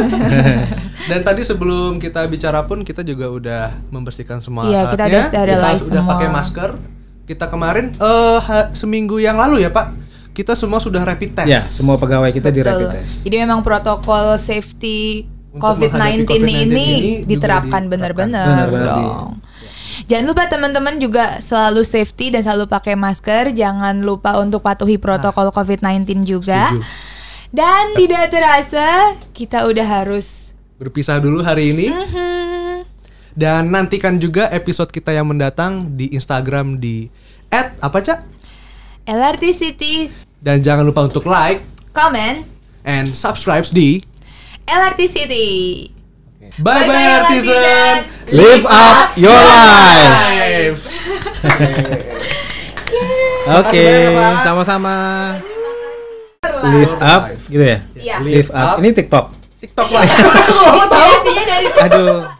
Dan tadi sebelum kita bicara pun kita juga udah membersihkan semua Iya, kita alatnya. udah Kita udah semua. pakai masker. Kita kemarin eh ha- seminggu yang lalu ya Pak, kita semua sudah rapid test. ya semua pegawai kita di Betul. rapid test Jadi memang protokol safety COVID-19 COVID-19 ini, ini diterapkan benar-benar dong. Jangan lupa teman-teman juga selalu safety dan selalu pakai masker. Jangan lupa untuk patuhi protokol COVID-19 juga. Setuju. Dan tidak terasa kita udah harus Berpisah dulu hari ini Mhm. dan nantikan juga episode kita yang mendatang di Instagram di @apa Cak? LRT City Dan jangan lupa untuk like comment and subscribe di LRT City. Bye bye, Bye-bye, artisan. artisan. live up your life. Live. oke sama-sama. Live up gitu ya? Iya. live up. ini TikTok. TikTok lah. Inspirasinya dari aduh